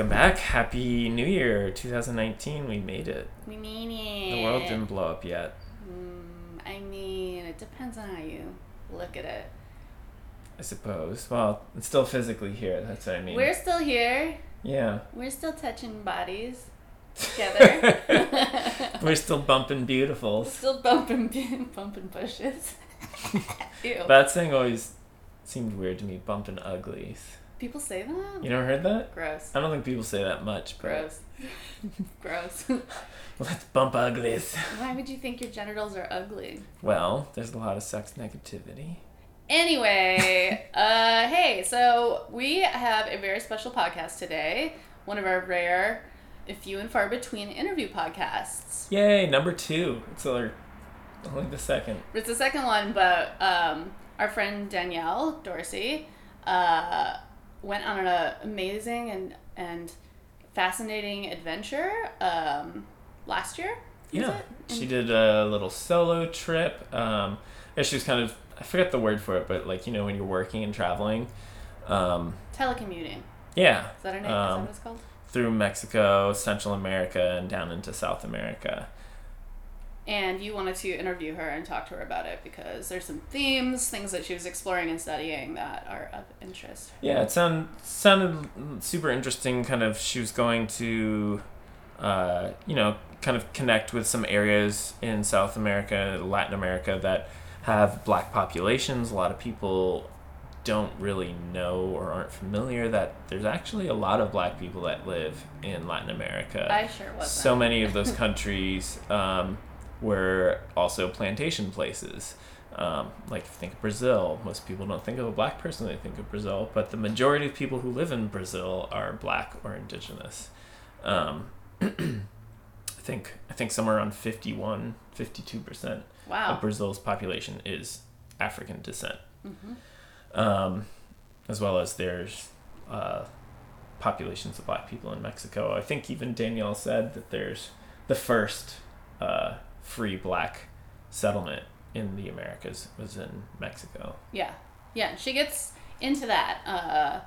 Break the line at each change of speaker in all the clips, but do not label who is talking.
Welcome back. Happy New Year 2019. We made it.
We mean it.
The world didn't blow up yet.
Mm, I mean, it depends on how you look at it.
I suppose. Well, it's still physically here. That's what I mean.
We're still here.
yeah.
We're still touching bodies together.
We're still bumping beautifuls.
still bumping bumping bushes. Ew.
That thing always seemed weird to me, bumping uglies.
People say that?
You never heard that?
Gross.
I don't think people say that much, but
Gross. Gross.
let's bump uglies.
Why would you think your genitals are ugly?
Well, there's a lot of sex negativity.
Anyway, uh, hey, so we have a very special podcast today. One of our rare, few and far between interview podcasts.
Yay, number two. It's our, only the second.
It's the second one, but um, our friend Danielle Dorsey uh, went on an amazing and, and fascinating adventure um, last year.
Yeah,
it?
she did a little solo trip. Um, yeah, she was kind of I forget the word for it, but like you know when you're working and traveling, um,
Telecommuting.
yeah,
Is that her name? Is that
Um,
what it's called?
through Mexico, Central America, and down into South America.
And you wanted to interview her and talk to her about it because there's some themes, things that she was exploring and studying that are of interest.
Yeah, it sound, sounded super interesting. Kind of, she was going to, uh, you know, kind of connect with some areas in South America, Latin America that have black populations. A lot of people don't really know or aren't familiar that there's actually a lot of black people that live in Latin America.
I sure wasn't.
so many of those countries um, were also plantation places. Um, like if you think of Brazil, most people don't think of a black person; they think of Brazil. But the majority of people who live in Brazil are black or indigenous. Um, I think I think somewhere around 51, 52 percent
Wow.
of Brazil's population is African descent
hmm
um, as well as there's uh, populations of black people in Mexico. I think even Danielle said that there's the first uh, free black settlement in the Americas was in Mexico.
Yeah. Yeah. She gets into that uh,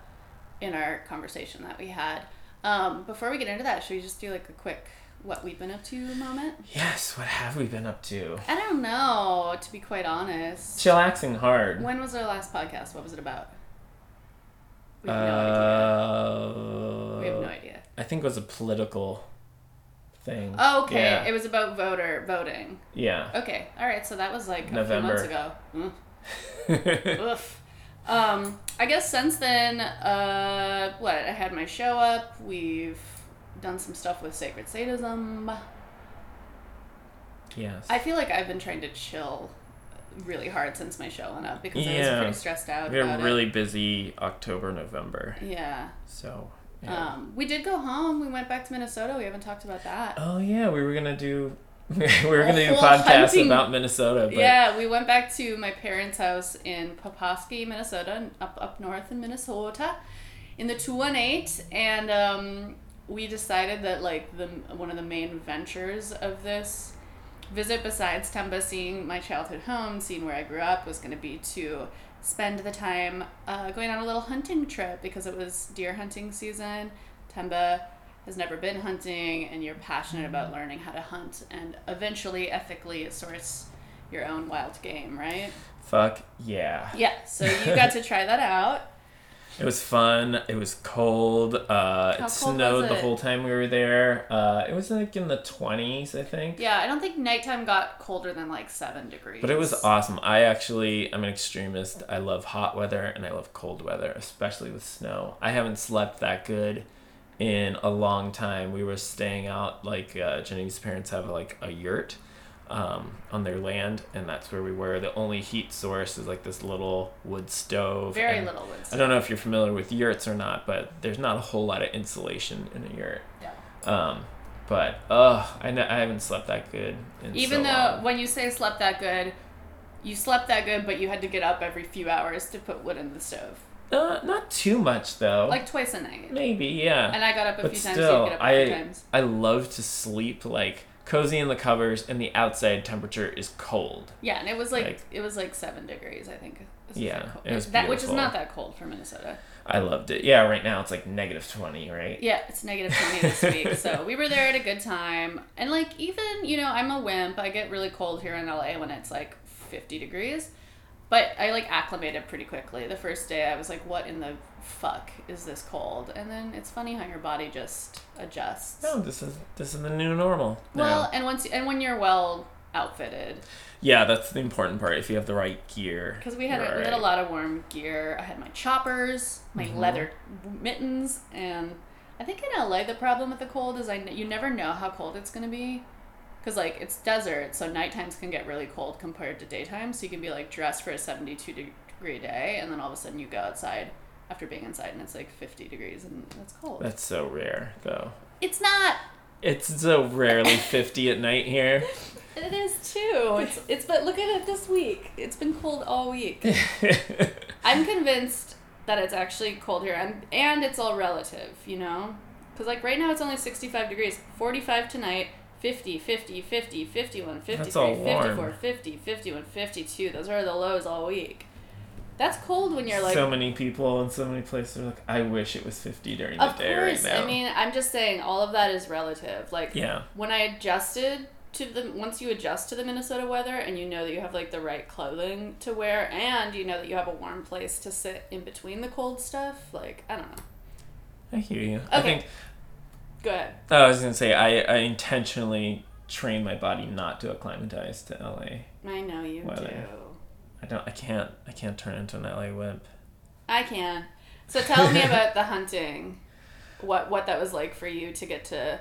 in our conversation that we had. Um, before we get into that, should we just do like a quick what we've been up to moment?
Yes, what have we been up to?
I don't know, to be quite honest.
Chillaxing hard.
When was our last podcast? What was it about? We have no idea.
Uh,
We have no idea.
I think it was a political thing.
Oh, okay.
Yeah.
It was about voter voting.
yeah.
Okay. All right. So that was like a few months ago. Mm. Oof. Um, I guess since then, uh, what? I had my show up. We've done some stuff with Sacred Sadism.
yes.
I feel like I've been trying to chill really hard since my show went up because I was pretty stressed out
we had a really busy October, November.
Yeah.
So. Yeah.
Um, we did go home. We went back to Minnesota. We haven't talked about that.
Oh yeah, we were gonna do we were gonna do a podcast
hunting-
about Minnesota, but
Yeah, we went back to my parents' house in Poposky, Minnesota, up up north in Minnesota, in the two one eight, and um, we decided that like the one of the main ventures of this visit, besides Temba seeing my childhood home, seeing where I grew up, was going to be to spend the time uh, going on a little hunting trip because it was deer hunting season. Temba has never been hunting and you're passionate about learning how to hunt and eventually ethically source your own wild game, right?
fuck yeah.
Yeah, so you got to try that out.
It was fun. It was cold. Uh,
How
it
cold
snowed
was
the
it?
whole time we were there. Uh, it was like in the twenties, I think.
Yeah, I don't think nighttime got colder than like seven degrees.
But it was awesome. I actually, I'm an extremist. I love hot weather and I love cold weather, especially with snow. I haven't slept that good in a long time. We were staying out, like, uh, Genevieve's parents have like a yurt um, on their land, and that's where we were. The only heat source is like this little wood stove.
very
and
little wind.
I don't know if you're familiar with yurts or not, but there's not a whole lot of insulation in a yurt.
Yeah.
Um, but, uh, I, n- I haven't slept that good. In
Even
so
though
long.
when you say slept that good, you slept that good, but you had to get up every few hours to put wood in the stove,
Uh, not too much though.
like twice a night.
maybe, yeah.
And I got up a
but
few times.
still,
so you get up a few
I
times.
I love to sleep like cozy in the covers, and the outside temperature is cold.
Yeah, and it was like,
Like-
it was like seven degrees, I think.
Yeah,
cold.
it was
that which is not that cold for Minnesota.
I loved it. Yeah, right now it's like negative twenty, right?
Yeah, it's negative twenty this week, so we were there at a good time. And like even you know, I'm a wimp. I get really cold here in LA when it's like fifty degrees, but I like acclimated pretty quickly. The first day, I was like, "What in the fuck is this cold?" And then it's funny how your body just adjusts.
No, this is this is the new normal. now.
Well, and once and when you're well outfitted,
yeah, that's the important part. If you have the right gear,
because we had we had a lot of warm gear. I had my choppers, my
Mhm.
leather mittens, and I think in LA the problem with the cold is I you never know how cold it's gonna be, because like it's desert, so night times can get really cold compared to daytime. So you can be like dressed for a seventy two degree day, and then all of a sudden you go outside after being inside and it's like fifty degrees and it's cold.
That's so rare, though.
it's not.
It's so rarely fifty at night here.
It is too. It's it's but look at it this week. It's been cold all week. I'm convinced that it's actually cold here, and and it's all relative, you know, because like right now it's only 65 degrees, 45 tonight, 50, 50, 50, 51, 53,
That's all warm.
54, 50, 51, 52. Those are the lows all week. That's cold when you're like.
so many people in so many places are like, I wish it was fifty during the
of
day
course,
right now.
I mean, I'm just saying all of that is relative. Like
yeah,
when I adjusted to the once you adjust to the Minnesota weather and you know that you have like the right clothing to wear and you know that you have a warm place to sit in between the cold stuff, like I don't know.
I hear you. I
Okay.
think
Go ahead.
oh, I was gonna say I, I intentionally train my body not to acclimatize to LA.
I know you
Weather.
do.
I don't. I can't. I can't turn into an LA wimp.
I can. So tell me about the hunting. What what that was like for you to get to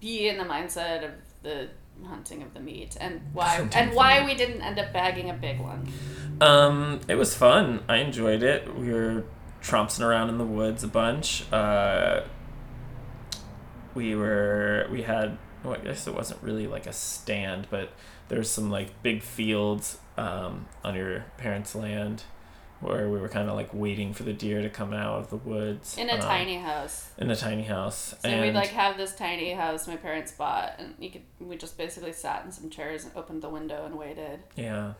be in the mindset of the hunting of the meat and why and why we didn't end up bagging a big one.
Um, it was fun. I enjoyed it. We were tromping around in the woods a bunch. Uh, we were we had well, I guess it wasn't really like a stand, but there's some like big fields um, on your parents' land where we were kind of like waiting for the deer to come out of the woods
In a
um,
tiny house.
in a tiny house.
So
and
we'd like have this tiny house my parents bought, and you could we just basically sat in some chairs and opened the window and waited.
Yeah.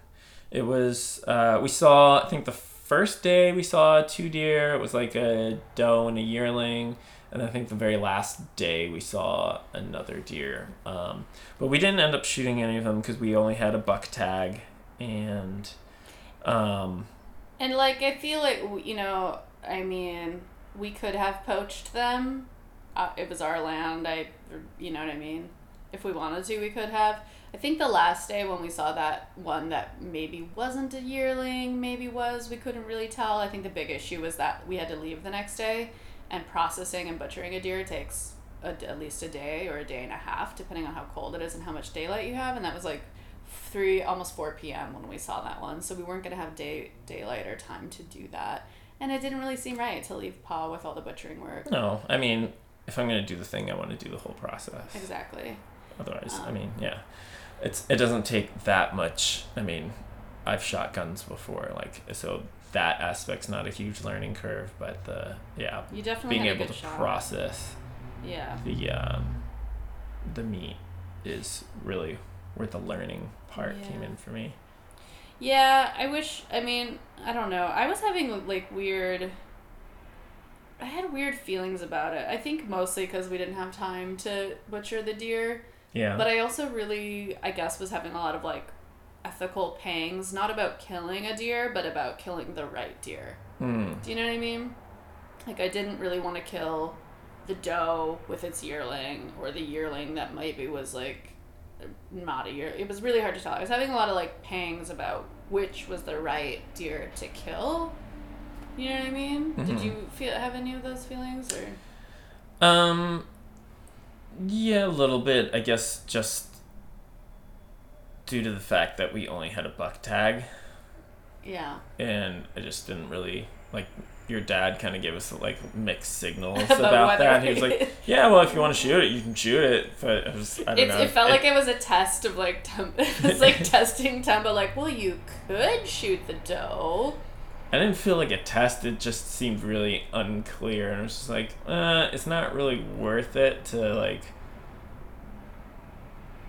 It was, uh, we saw, I think the first day we saw two deer. It was like a doe and a yearling. And I think the very last day we saw another deer. Um, but we didn't end up shooting any of them because we only had a buck tag. And, um,
And like I feel like you know, I mean, we could have poached them. Uh, it was our land. I, you know what I mean. If we wanted to, we could have. I think the last day when we saw that one that maybe wasn't a yearling, maybe was, we couldn't really tell. I think the big issue was that we had to leave the next day, and processing and butchering a deer takes a, at least a day or a day and a half, depending on how cold it is and how much daylight you have. And that was like three, almost four p.m. when we saw that one, so we weren't gonna have day daylight or time to do that. And it didn't really seem right to leave Pa with all the butchering work.
no, I mean, if I'm going to do the thing, I want to do the whole process.
Exactly.
Otherwise, I
Um,
mean, yeah, it's it doesn't take that much. I mean, I've shot guns before, like so that aspect's not a huge learning curve, but the yeah,
You definitely
being able to
shot.
process
Yeah.
the um, the meat is really where the learning part came in for me.
Yeah, I wish. I mean, I don't know. I was having like weird. I had weird feelings about it. I think mostly because we didn't have time to butcher the deer.
Yeah,
But I also really, I guess, was having a lot of like ethical pangs, not about killing a deer, but about killing the right deer.
Hmm.
Do you know what I mean? Like, I didn't really want to kill the doe with its yearling or the yearling that maybe was like not a year. It was really hard to tell. I was having a lot of like pangs about which was the right deer to kill. You know what I mean? Did
Mhm.
you feel have any of those feelings or?
Um, yeah, a little bit. I guess just due to the fact that we only had a buck tag,
Yeah.
and I just didn't really like. Your dad kind of gave us like mixed signals
About
that. He was like, "Yeah, well, if you want to shoot it, you can shoot it." But I was, I don't
It's,
know.
it felt like it was a test of like temp- it was like testing Temba. Like, well, you could shoot the doe.
I didn't feel like a test. It just seemed really unclear, and I was just like, uh, it's not really worth it to like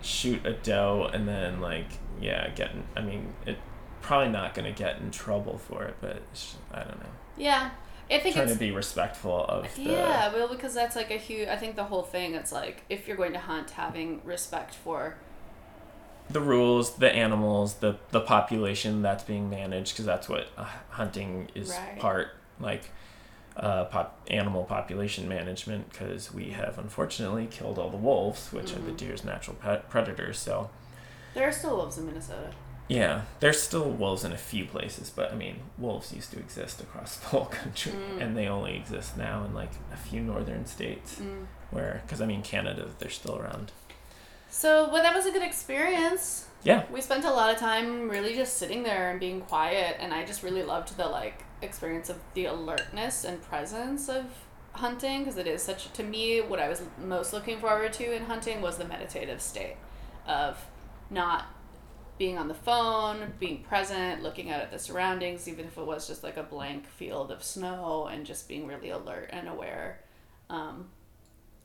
shoot a doe and then like yeah getting i mean it probably not gonna get in trouble for it but it's, i don't know
Yeah. I think
trying to be respectful of the
Yeah, well, because that's like a huge. I think the whole thing. It's like if you're going to hunt, having respect for.
the rules the animals the the population that's being managed because that's what uh, hunting is
Right.
part like uh, pop, animal population management because we have unfortunately killed all the wolves which are the
Mhm.
deer's natural pet predators so
There are still wolves in Minnesota.
Yeah, there's still wolves in a few places, but I mean, wolves used to exist across the whole country,
Mm.
and they only exist now in like a few northern states
Mm.
where, because I mean, Canada, they're still around.
So, well, that was a good experience.
Yeah.
We spent a lot of time really just sitting there and being quiet, and I just really loved the like experience of the alertness and presence of hunting because it is such to me what I was most looking forward to in hunting was the meditative state of not being on the phone, being present, looking out at the surroundings, even if it was just like a blank field of snow, and just being really alert and aware. Um,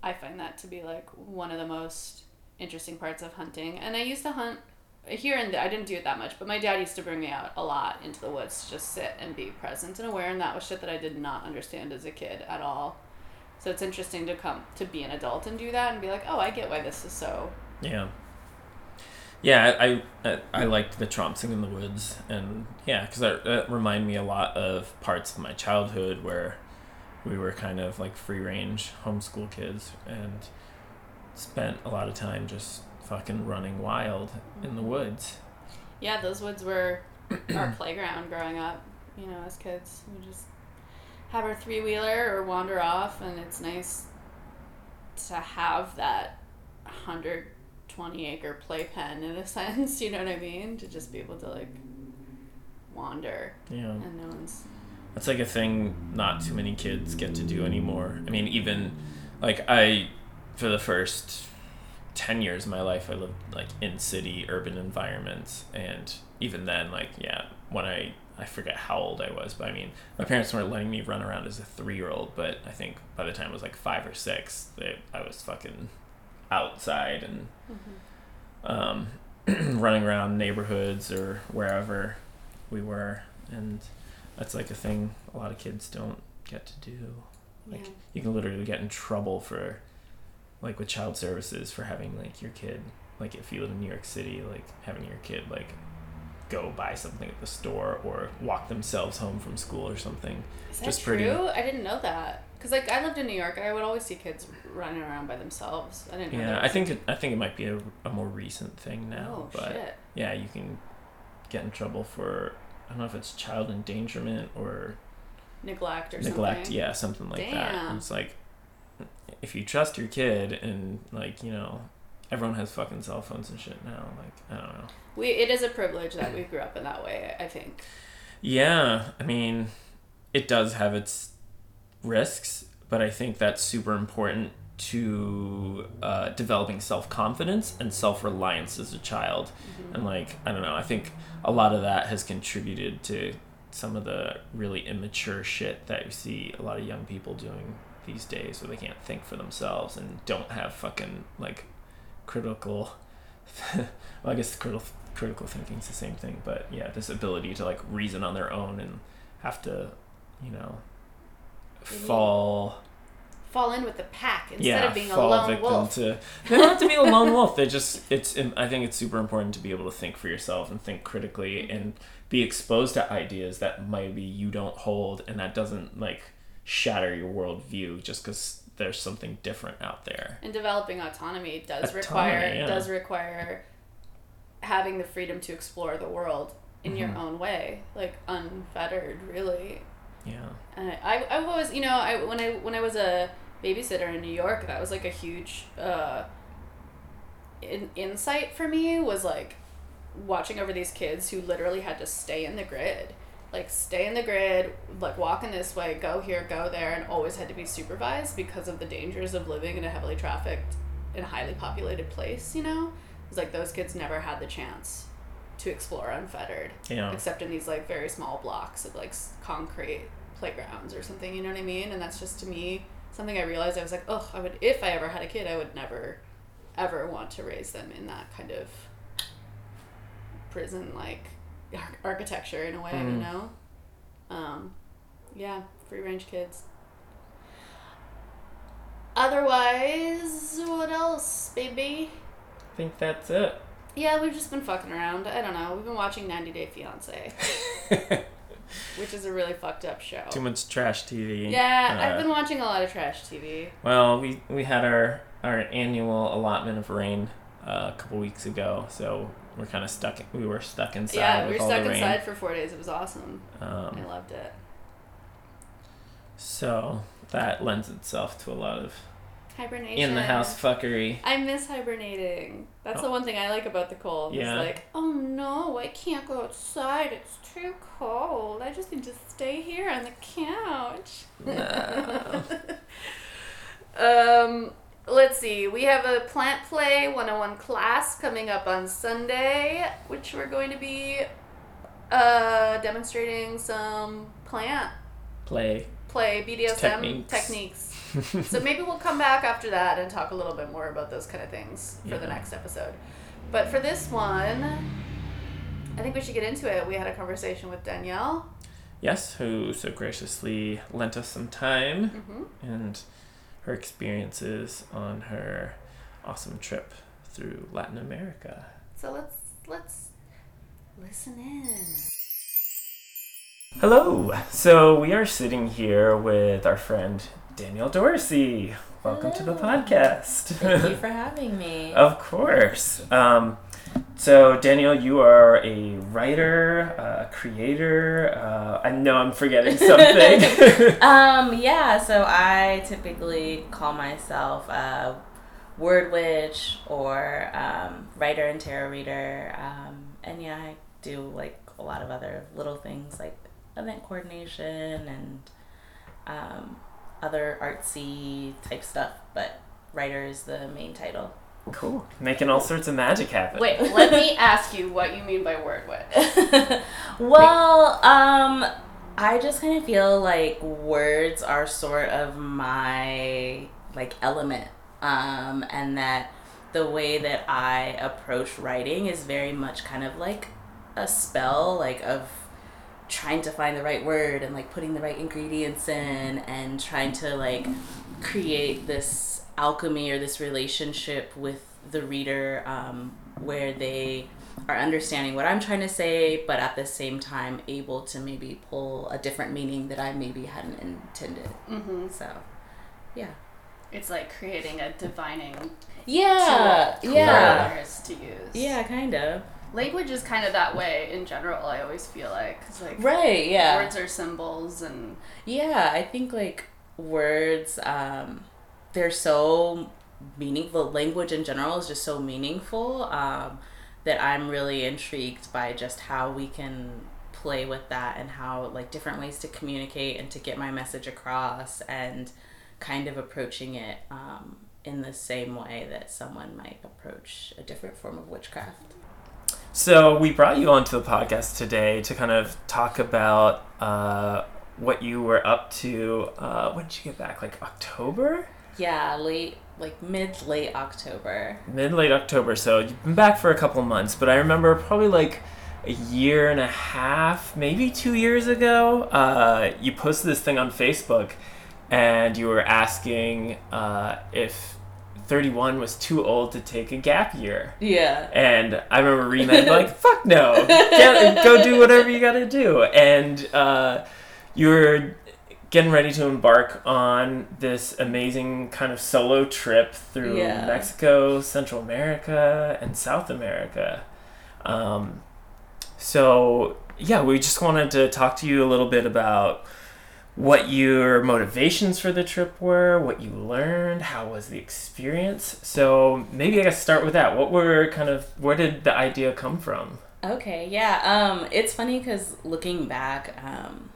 I find that to be like one of the most interesting parts of hunting. And I used to hunt here and there. I didn't do it that much, but my dad used to bring me out a lot into the woods to just sit and be present and aware. And that was shit that I did not understand as a kid at all. So it's interesting to come to be an adult and do that and be like, oh, I get why this is so.
Yeah. Yeah, I I, I liked the trompsing in the woods, and yeah, because that, that reminded me a lot of parts of my childhood where we were kind of like free range homeschool kids and spent a lot of time just fucking running wild in the mm-hmm. woods.
Yeah, those woods were our playground growing up. You know, as kids, we just have our three wheeler or wander off, and it's nice to have that hundred twenty acre playpen in a sense. You know what I mean? To just be able to like wander,
Yeah.
and no one's.
That's like a thing not too many kids get to do anymore. I mean, even like I, for the first 10 years of my life, I lived like in city, urban environments. And even then, like, yeah, when I, I forget how old I was, but I mean, my parents weren't letting me run around as a three year old, but I think by the time I was like five or six, they, I was fucking outside and um, running around neighborhoods or wherever we were. And that's like a thing a lot of kids don't get to do. Like
Yeah.
you can literally get in trouble for, like with child services for having like your kid, like if you live in New York City, like having your kid like go buy something at the store or walk themselves home from school or something.
Is that
Just
true?
pretty-
I didn't know that. Cause like I lived in New York, and I would always see kids running around by themselves. I didn't know.
Yeah,
that
I think it, I think it might be a, a more recent thing now,
Oh
but
shit!
yeah, you can get in trouble for I don't know if it's child endangerment or
Neglect or
neglect
something.
yeah something like that
Damn.
And it's like if you trust your kid and like you know everyone has fucking cell phones and shit now like i don't know
We it is a privilege that we grew up in that way. I think.
yeah i mean it does have its risks but i think that's super important to uh, developing self-confidence and self-reliance as a child and like i don't know i think a lot of that has contributed to some of the really immature shit that you see a lot of young people doing these days where they can't think for themselves and don't have fucking like critical well i guess critical critical thinking is the same thing but yeah this ability to like reason on their own and have to you know fall
Fall in with the pack instead
yeah,
of being a lone
victim
wolf.
to. They don't have to be a lone wolf. They just it's. I think it's super important to be able to think for yourself and think critically mm-hmm. and be exposed to ideas that maybe you don't hold and that doesn't like shatter your worldview just because there's something different out there.
And developing autonomy does
Autonomy,
require
yeah.
does require having the freedom to explore the world in your
Mhm.
own way, like unfettered, really.
Yeah.
And I, I, I was, you know, I when I when I was a babysitter in New York, that was like a huge uh, in, insight for me. Was like watching over these kids who literally had to stay in the grid, like stay in the grid, like walking this way, go here, go there, and always had to be supervised because of the dangers of living in a heavily trafficked and highly populated place. You know, it was like those kids never had the chance to explore unfettered
Yeah.
except in these like very small blocks of like concrete playgrounds or something you know what i mean and that's just to me something i realized i was like oh i would if i ever had a kid i would never ever want to raise them in that kind of prison like architecture in a way, you
Mm.
know. Um, yeah, free range kids. Otherwise, what else, baby?
I think that's it.
Yeah, we've just been fucking around. I don't know. We've been watching 90 Day Fiance, which is a really fucked up show.
Too much trash TV.
Yeah, I've
Uh,
been watching a lot of trash TV.
Well, we we had our our annual allotment of rain uh, a couple weeks ago, so we're kind of stuck. We were stuck inside.
yeah, we were stuck inside for four days. It was awesome.
Um, I
loved it.
so that lends itself to a lot of
Hibernation.
in the house fuckery.
I miss hibernating. That's the one thing I like about the cold.
Yeah.
It's like, oh no, I can't go outside. It's too cold. I just need to stay here on the couch.
No.
um, let's see. We have a plant play 101 class coming up on Sunday, which we're going to be uh, demonstrating some plant
Play.
play BDSM
Techniques.
techniques. so maybe we'll come back after that and talk a little bit more about those kind of things for the next episode. But for this one, I think we should get into it. We had a conversation with Danielle.
Yes, who so graciously lent us some time
hmm
and her experiences on her awesome trip through Latin America.
So let's let's listen in.
Hello. So we are sitting here with our friend Danielle Dorsey. Welcome to the podcast.
Thank you for having me.
Of course. Um, so, Danielle, you are a writer, a creator. Uh, I know I'm forgetting something.
Um, yeah, so I typically call myself a word witch or um, writer and tarot reader. Um, and yeah, I do like a lot of other little things like event coordination and um, other artsy type stuff, but writer is the main title.
Cool. Making all sorts of magic happen.
Wait, let me ask you what you mean by word witch.
well, um, I just kind of feel like words are sort of my like element, um, and that the way that I approach writing is very much kind of like a spell, like of trying to find the right word and like putting the right ingredients in and trying to like create this alchemy or this relationship with the reader um, where they are understanding what I'm trying to say, but at the same time able to maybe pull a different meaning that I maybe hadn't intended.
hmm
So, yeah.
It's like creating a divining
Yeah, yeah.
to use.
Yeah, kind of.
Language is kind of that way in general. I always feel like 'cause, like
Right, yeah.
words are symbols and
Yeah, I think like words, um, they're so meaningful. Language in general is just so meaningful um, that I'm really intrigued by just how we can play with that and how like different ways to communicate and to get my message across and kind of approaching it um, in the same way that someone might approach a different form of witchcraft.
So, we brought you onto the podcast today to kind of talk about uh, what you were up to. Uh, when did you get back? Like October?
Yeah, late like mid late October.
mid late October. So you've been back for a couple months, but I remember probably like a year and a half, maybe two years ago, uh, you posted this thing on Facebook, and you were asking uh, if 31 was too old to take a gap year.
Yeah.
And I remember reading that like, fuck no, Get, go do whatever you gotta do. And uh, you were getting ready to embark on this amazing kind of solo trip through
Yeah.
Mexico, Central America, and South America. Um, so, yeah, we just wanted to talk to you a little bit about what your motivations for the trip were, what you learned, how was the experience. So maybe I guess start with that. What were kind of where did the idea come from?
Okay, yeah. Um, it's funny because looking back, um,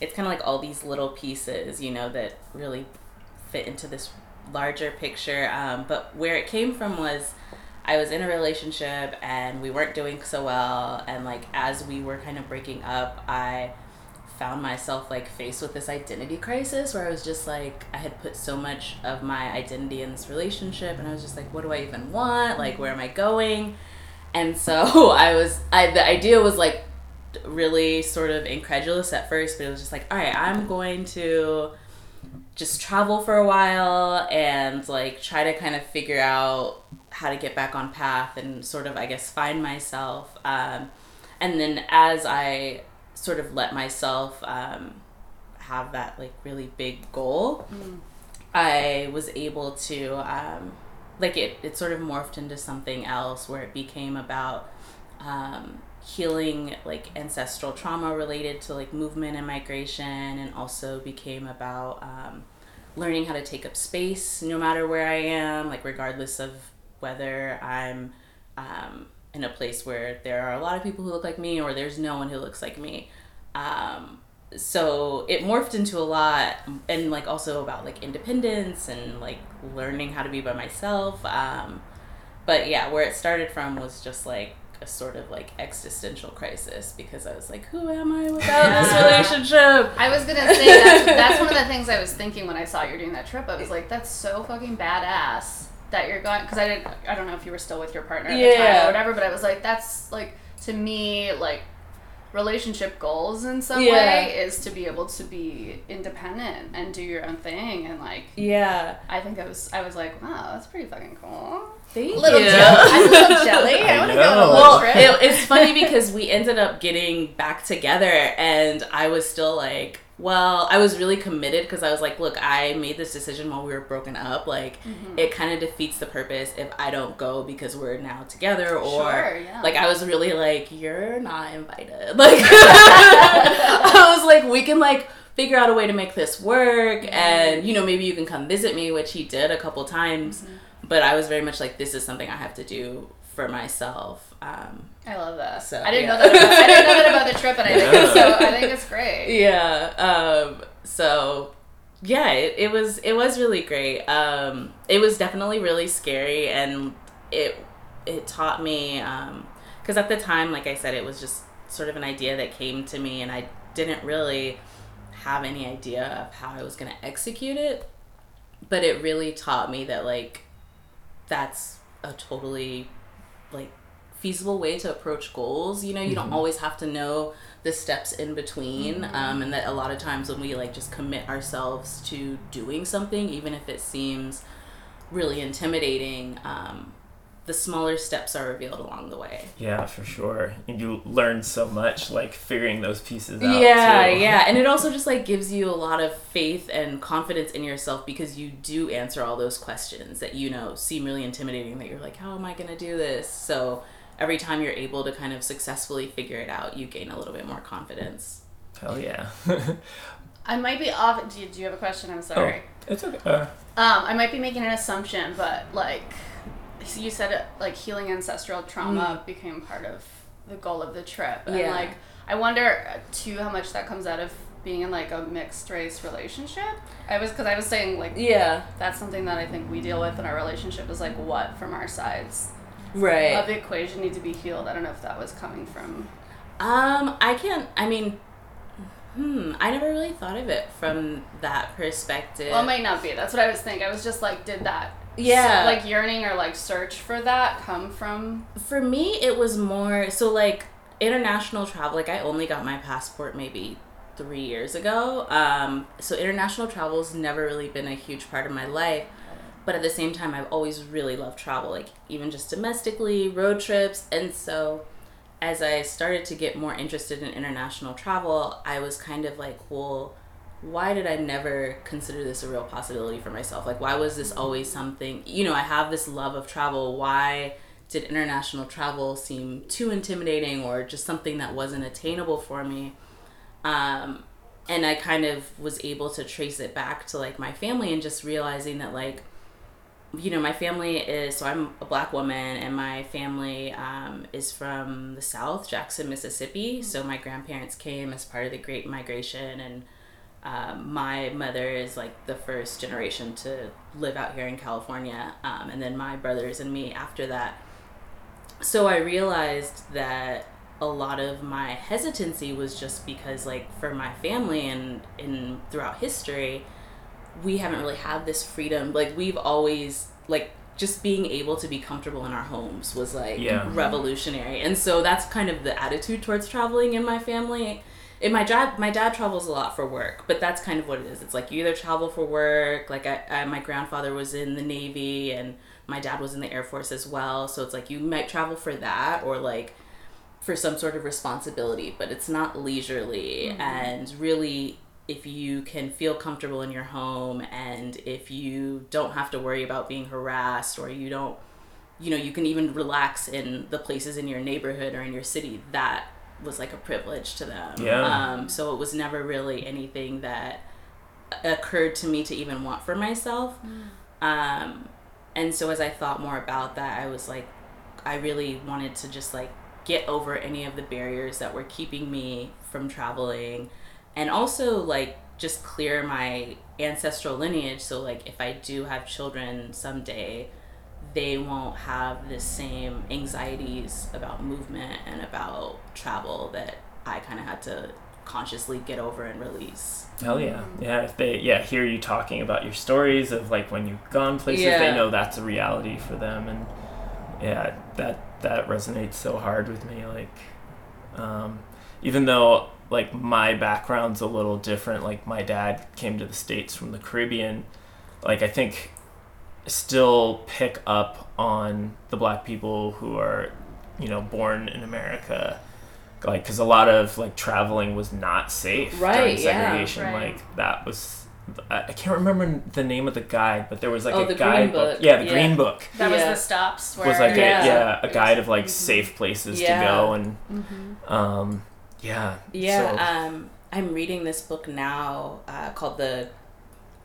it's kind of like all these little pieces, you know, that really fit into this larger picture. Um, but where it came from was I was in a relationship and we weren't doing so well. And like as we were kind of breaking up, I found myself like faced with this identity crisis where I was just like I had put so much of my identity in this relationship and I was just like what do I even want like where am I going and so I was I the idea was like really sort of incredulous at first but it was just like all right I'm going to just travel for a while and like try to kind of figure out how to get back on path and sort of I guess find myself um, and then as I sort of let myself um, have that like really big goal, mm. I was able to um, like it. It sort of morphed into something else where it became about um, healing like ancestral trauma related to like movement and migration, and also became about um, learning how to take up space no matter where I am, like regardless of whether I'm um, in a place where there are a lot of people who look like me or there's no one who looks like me. Um, so it morphed into a lot and like also about like independence and like learning how to be by myself. Um, but yeah, where it started from was just like a sort of like existential crisis because I was like, who am I without this relationship?
I was gonna say that's, that's one of the things I was thinking when I saw you're doing that trip. I was like, that's so fucking badass that you're going because I didn't I don't know if you were still with your partner at yeah. the time or whatever, but I was like that's like to me like relationship goals in some yeah. way is to be able to be independent and do your own thing and like
yeah
I think I was I was like wow that's pretty fucking cool.
Thank little you. I'm a little jelly. I, I want to go on a little well, trip. It, it's funny because we ended up getting back together and I was still like well, I was really committed because I was like, look, I made this decision while we were broken up. Like, mm-hmm. it kind of defeats the purpose if I don't go because we're now together. Or, sure, yeah. like, I was really like, you're not invited. Like, I was like, we can, like, figure out a way to make this work. Mm-hmm. And, you know, maybe you can come visit me, which he did a couple times. Mm-hmm. But I was very much like, this is something I have to do for myself. Um,
I love that. So, I didn't yeah. know that. About, I didn't know that about the trip, and I think yeah. so. I think it's great.
Yeah. Um, so yeah, it, it was it was really great. Um, it was definitely really scary, and it it taught me because um, at the time, like I said, it was just sort of an idea that came to me, and I didn't really have any idea of how I was going to execute it. But it really taught me that like that's a totally like feasible way to approach goals. You know, you mm-hmm. don't always have to know the steps in between, mm-hmm. um, and that a lot of times when we like just commit ourselves to doing something, even if it seems really intimidating, um, the smaller steps are revealed along the way.
Yeah, for sure. And you learn so much like figuring those pieces out.
Yeah, yeah. And it also just like gives you a lot of faith and confidence in yourself because you do answer all those questions that you know seem really intimidating that you're like, how am I going to do this? So every time you're able to kind of successfully figure it out, you gain a little bit more confidence.
Hell yeah.
I might be off. Do you, do you have a question? I'm sorry.
Oh, it's okay. Uh,
um, I might be making an assumption, but like so you said it, like healing ancestral trauma mm. became part of the goal of the trip and yeah. like i wonder too how much that comes out of being in like a mixed race relationship i was because i was saying like
yeah
that's something that i think we deal with in our relationship is like what from our sides
right
of the equation need to be healed i don't know if that was coming from
um i can't i mean Hmm, I never really thought of it from that perspective.
Well, it might not be. That's what I was thinking. I was just like, did that
yeah
so, like yearning or like search for that come from
for me it was more so like international travel like i only got my passport maybe three years ago um, so international travel's never really been a huge part of my life but at the same time i've always really loved travel like even just domestically road trips and so as i started to get more interested in international travel i was kind of like well why did I never consider this a real possibility for myself? Like, why was this always something? You know, I have this love of travel. Why did international travel seem too intimidating or just something that wasn't attainable for me? Um, and I kind of was able to trace it back to like my family and just realizing that, like, you know, my family is so I'm a black woman, and my family um, is from the South, Jackson, Mississippi. So my grandparents came as part of the Great Migration and um, my mother is like the first generation to live out here in California, um, and then my brothers and me after that. So I realized that a lot of my hesitancy was just because like for my family and in throughout history we haven't really had this freedom. Like we've always like just being able to be comfortable in our homes was like
Yeah.
revolutionary. And so that's kind of the attitude towards traveling in my family. In my dad my dad travels a lot for work but that's kind of what it is. It's like you either travel for work like I, I my grandfather was in the navy and my dad was in the air force as well. So it's like you might travel for that or like for some sort of responsibility but it's not leisurely mm-hmm. and really if you can feel comfortable in your home and if you don't have to worry about being harassed or you don't you know you can even relax in the places in your neighborhood or in your city that was like a privilege to them.
Yeah.
um, so it was never really anything that occurred to me to even want for myself. Um, and so as i thought more about that i was like i really wanted to just like get over any of the barriers that were keeping me from traveling and also like just clear my ancestral lineage so like if i do have children someday they won't have the same anxieties about movement and about travel that i kind of had to consciously get over and release
Hell yeah, yeah. If they yeah hear you talking about your stories of like when you've gone places,
Yeah.
they know that's a reality for them, and yeah, that that resonates so hard with me. Like, um, even though like my background's a little different, like my dad came to the states from the Caribbean, like I think still pick up on the black people who are you know born in America like because a lot of like traveling was not safe during
Right, yeah,
segregation
right.
like that was I, I can't remember the name of the guide but there was like
Oh,
a
the Green
guidebook
Book,
yeah the
yeah.
green book
That
Yeah.
was the stops where
was like
Yeah.
a yeah a guide of like
Mhm.
safe places
Yeah.
to go and
Mhm.
um yeah
Yeah,
so-
um, I'm reading this book now uh, called the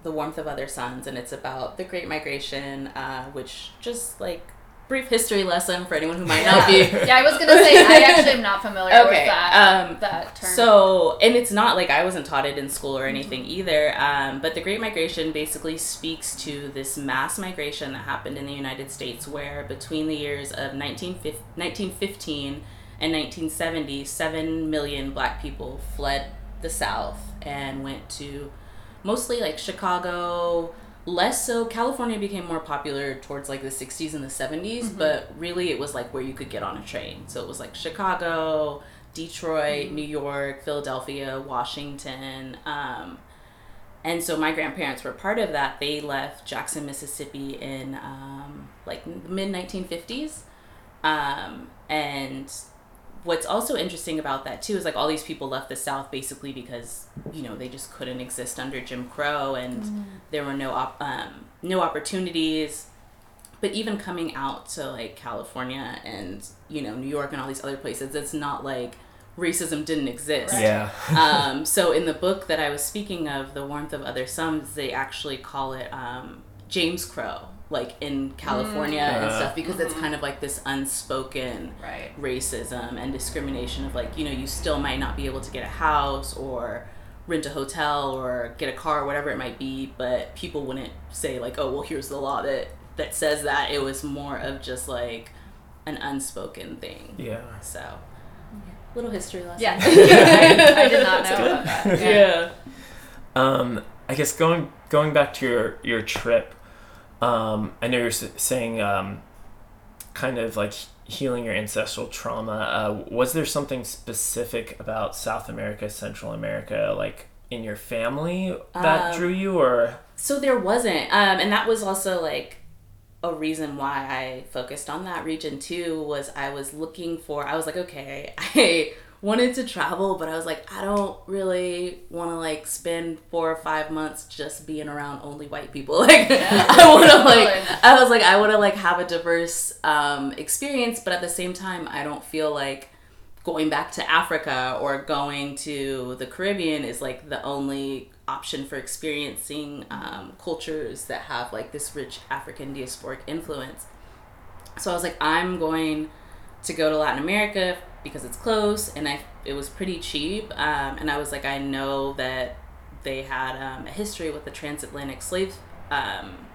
the Warmth of Other Suns, and it's about the Great Migration, uh, which just like brief history lesson for anyone who might not be.
Yeah, I was gonna say I actually am not familiar with that
um,
that term.
So, and it's not like I wasn't taught it in school or anything either. Um, but the Great Migration basically speaks to this mass migration that happened in the United States, where between the years of 19, 1915 and 1970, 7 million black people fled the South and went to mostly like Chicago. Less so, California became more popular towards like the 60s and the 70s, but really it was like where you could get on a train. So it was like Chicago, Detroit, New York, Philadelphia, Washington. Um, and so my grandparents were part of that. They left Jackson, Mississippi in um, like mid 1950s. Um, and what's also interesting about that too is like all these people left the South basically because you know they just couldn't exist under Jim Crow and there were no op- um, no opportunities. But even coming out to like California and you know New York and all these other places, it's not like racism didn't exist.
Yeah.
Um, so in the book that I was speaking of, The Warmth of Other Suns, they actually call it um, James Crow, like in California and
Uh.
stuff, because it's kind of like this unspoken
right.
racism and discrimination of like, you know, you still might not be able to get a house or rent a hotel or get a car or whatever it might be, but people wouldn't say like, oh, well, here's the law that that says that. It was more of just like an unspoken thing.
yeah
So, little history lesson.
Yeah, I, I did not know about that.
yeah.
Um, I guess going going back to your your trip, um, I know you're saying um, kind of like healing your ancestral trauma. Uh, was there something specific about South America, Central America, like in your family that
Um,
drew you, or
So there wasn't, um, and that was also like a reason why I focused on that region too. Was I was looking for, I was like, okay, I wanted to travel, but I was like, I don't really want to like spend four or five months just being around only white people. Like, I want to like, I was like, I want to like have a diverse um, experience, but at the same time, I don't feel like going back to Africa or going to the Caribbean is like the only option for experiencing um, cultures that have like this rich African diasporic influence. So I was like, I'm going to go to Latin America because it's close and I it was pretty cheap. Um, and I was like, I know that they had um, a history with the transatlantic slave um,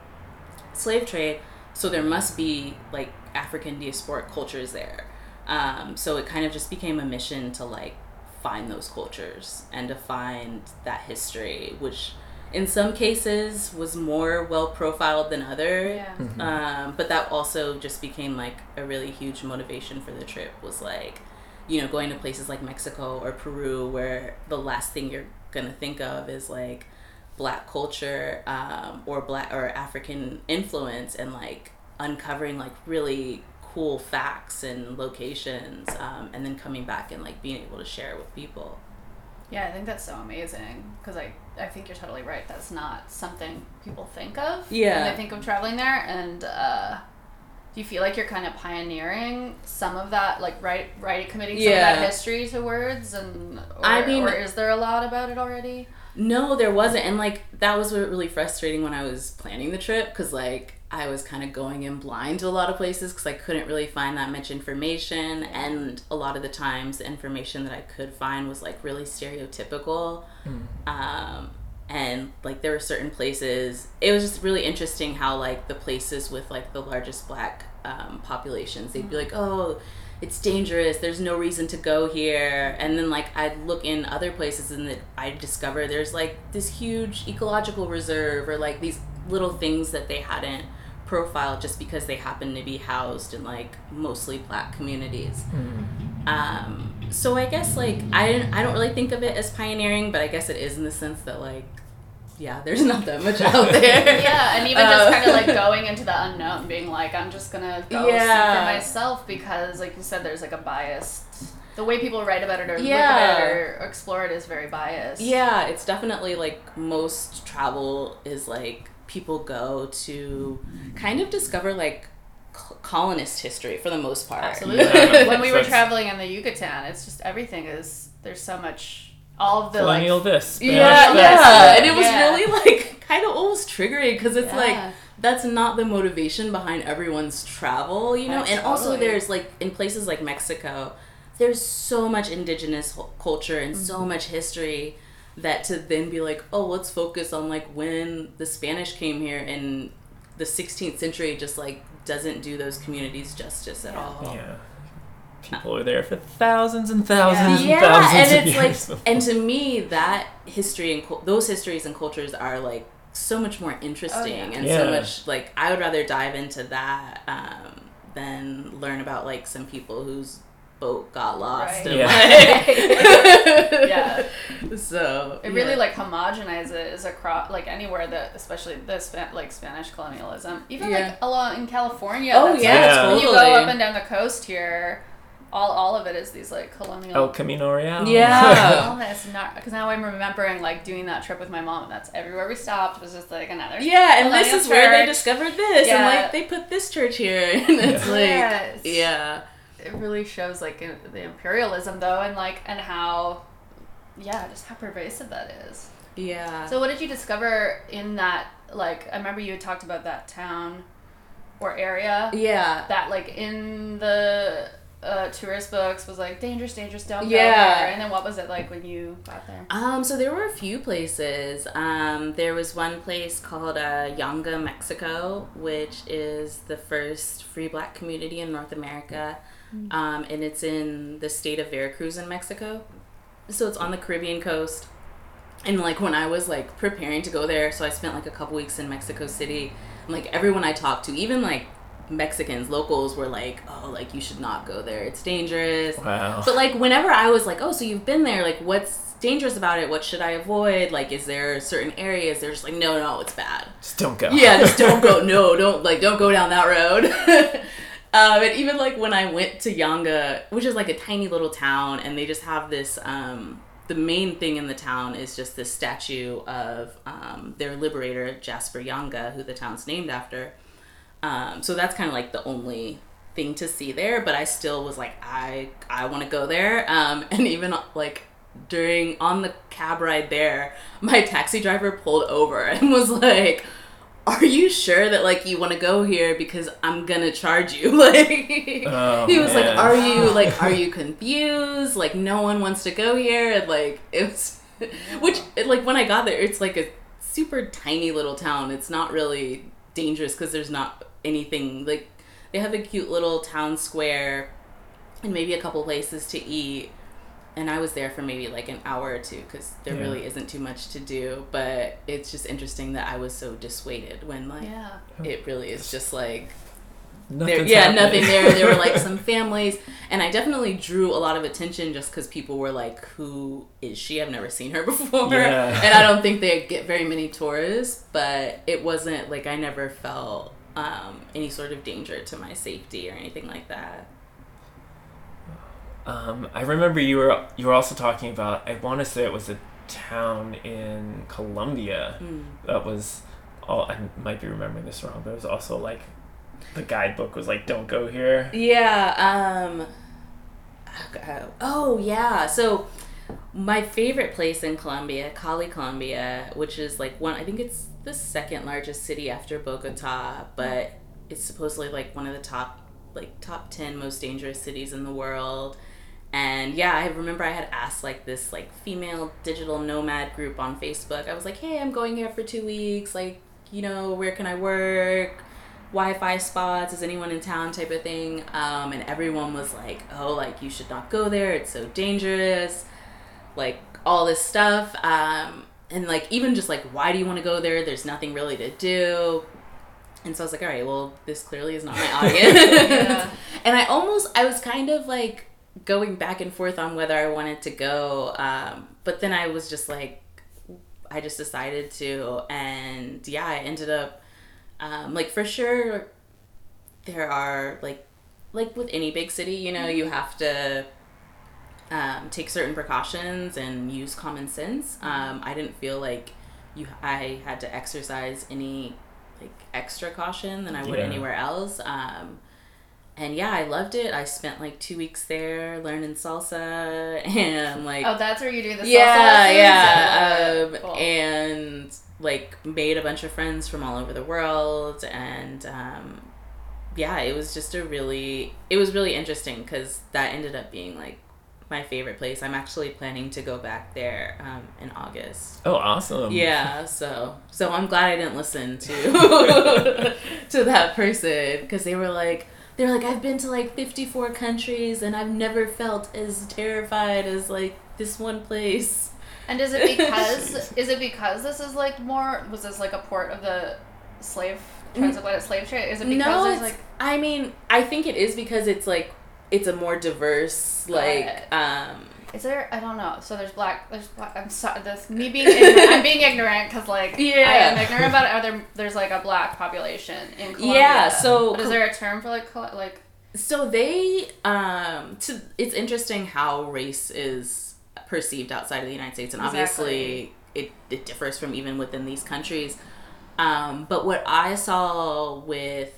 slave trade, so there must be like African diasporic cultures there. Um, so it kind of just became a mission to like find those cultures and to find that history, which in some cases was more well profiled than other.
Yeah.
Mm-hmm.
Um, but that also just became like a really huge motivation for the trip was like, you know, going to places like Mexico or Peru where the last thing you're gonna think of is like black culture um, or black or African influence and like uncovering like really cool facts and locations um, and then coming back and like being able to share it with people.
Yeah, I think that's so amazing because I, I think you're totally right. That's not something people think of
Yeah.
when they think of traveling there. And uh, do you feel like you're kind of pioneering some of that, like write, write committing some of that history to words? And or,
I mean-
or is there a lot about it already?
No, there wasn't. And like that was what really frustrating when I was planning the trip because like I was kind of going in blind to a lot of places because I couldn't really find that much information. And a lot of the times, the information that I could find was like really stereotypical. Um, and like there were certain places, it was just really interesting how like the places with like the largest black um, populations, they'd be like, oh, it's dangerous. There's no reason to go here. And then like I'd look in other places and that i'd discover there's like this huge ecological reserve or like these little things that they hadn't profiled just because they happen to be housed in like mostly black communities. Um, so I guess like I didn't, I don't really think of it as pioneering, but I guess it is in the sense that like yeah, there's not that much out there.
Yeah, and even
Uh,
just kind of like going into the unknown, being like, I'm just gonna go see
Yeah.
for myself because, like you said, there's like a biased. The way people write about it or look at it or explore it is very biased.
Yeah, it's definitely like most travel is like people go to kind of discover like colonist history for the most part.
Absolutely.
Yeah.
when we were traveling in the Yucatan, it's just everything is there's so much. All of the
Colonial
like.
this.
Yeah,
this.
yeah, and it was
Yeah.
really like kind of almost triggering because it's
Yeah.
like that's not the motivation behind everyone's travel, you know.
Yeah,
and also, there's like in places like Mexico, there's so much indigenous ho- culture and so
Mm-hmm.
much history that to then be like, oh, let's focus on like when the Spanish came here and the 16th century, just like doesn't do those communities justice at all.
Yeah. People were there for thousands and thousands
yeah,
and thousands
and
of
it's
years.
like, and to me, that history and cul- those histories and cultures are like so much more interesting,
Oh, yeah.
and
Yeah.
so much like I would rather dive into that um, than learn about like some people whose boat got lost.
Right.
And,
Yeah.
like-
Yeah.
So
It really
yeah.
like homogenizes across like anywhere that, especially the Span- like Spanish colonialism, even
Yeah.
like along in California.
Oh
that's,
yeah,
Yeah.
like, when you go up and down the coast here, all all of it is these like colonial.
El Camino Real.
Yeah.
all this not because now I'm remembering like doing that trip with my mom, and that's everywhere we stopped was just like another.
yeah, and this
colonial
is where they discovered this, and like they put this church here, and it's
Yes.
like yeah.
It really shows like the imperialism though, and like and how, yeah, just how pervasive that is.
Yeah.
So what did you discover in that? Like I remember you had talked about that town or area
yeah.
that like in the uh, tourist books was like dangerous, dangerous, don't go
Yeah.
there. And then what was it like when you got there?
Um, so there were a few places. Um, there was one place called uh, Yanga, Mexico, which is the first free black community in North America. Um, and it's in the state of Veracruz in Mexico. So it's on the Caribbean coast. And like when I was like preparing to go there, so I spent like a couple weeks in Mexico City. And like everyone I talked to, even like Mexicans, locals were like, "Oh, like you should not go there. It's dangerous."
Wow.
But like whenever I was like, oh, so you've been there, like what's dangerous about it? What should I avoid? Like, is there certain areas? They're just like, no, no, it's bad.
Just don't go.
Yeah, just don't go. No, don't like don't go down that road. um, and even like when I went to Yanga, which is like a tiny little town, and they just have this. Um, the main thing in the town is just this statue of um, their liberator Gaspar Yanga, who the town's named after. Um, so that's kind of like the only thing to see there. But I still was like, I I want to go there. Um, and even like during on the cab ride there, my taxi driver pulled over and was like, "Are you sure that like you want to go here? Because I'm gonna charge you." Like
Oh,
he was like, "Are you like are you confused? Like no one wants to go here." And like it was, which like when I got there, it's like a super tiny little town. It's not really dangerous because there's not anything like they have a cute little town square and maybe a couple places to eat. And I was there for maybe like an hour or two because there
Yeah.
really isn't too much to do. But it's just interesting that I was so dissuaded when like
Yeah.
it really is just like there, yeah,
happening.
nothing there. There were like some families, and I definitely drew a lot of attention just because people were like, "Who is she? I've never seen her before,"
Yeah.
and I don't think they get very many tourists. But it wasn't like I never felt um, any sort of danger to my safety or anything like that.
Um, I remember you were you were also talking about. I want to say it was a town in Colombia
Mm.
that was. All I might be remembering this wrong, but it was also like the guidebook was like, "Don't go here."
Yeah. Um. oh, Oh yeah. So my favorite place in Colombia, Cali, Colombia, which is like one. I think it's the second largest city after Bogota, but it's supposedly like one of the top, like top ten most dangerous cities in the world. And yeah, I remember I had asked like this like female digital nomad group on Facebook. I was like, "Hey, I'm going here for two weeks. Like, you know, where can I work? Wi-Fi spots? Is anyone in town?" Type of thing. Um, and everyone was like, "Oh, like you should not go there. It's so dangerous." Like all this stuff. Um, and like even just like, why do you want to go there? There's nothing really to do. And so I was like, all right, well, this clearly is not my audience.
Yeah.
And I almost, I was kind of like going back and forth on whether I wanted to go. Um, but then I was just like, I just decided to. And yeah, I ended up, um, like, for sure, there are, like, like with any big city, you know, you have to um, take certain precautions and use common sense. Um, I didn't feel like you I had to exercise any like extra caution than I would
Yeah.
anywhere else. Um, and yeah, I loved it. I spent like two weeks there learning salsa and like
Oh, that's where you do the salsa
yeah,
lessons?
yeah, um,
Cool.
and like made a bunch of friends from all over the world, and um, yeah, it was just a really, it was really interesting because that ended up being like my favorite place. I'm actually planning to go back there um, in August.
Oh, awesome!
Yeah, so so I'm glad I didn't listen to to that person because they were like they were like I've been to like 54 countries and I've never felt as terrified as like this one place.
And is it because is it because this is like more was this like a port of the slave transatlantic slave trade? Is it because
no,
there's
it's,
like
I mean I think it is because it's like it's a more diverse like um
is there I don't know. So there's black there's black I'm sorry this me being ignorant, I'm being ignorant because like
yeah.
I am ignorant about there there's like a black population in Colombia?
Yeah, so
but is there a term for like like
So they um to it's interesting how race is perceived outside of the United States and obviously it, it differs from even within these countries. Um, but what I saw with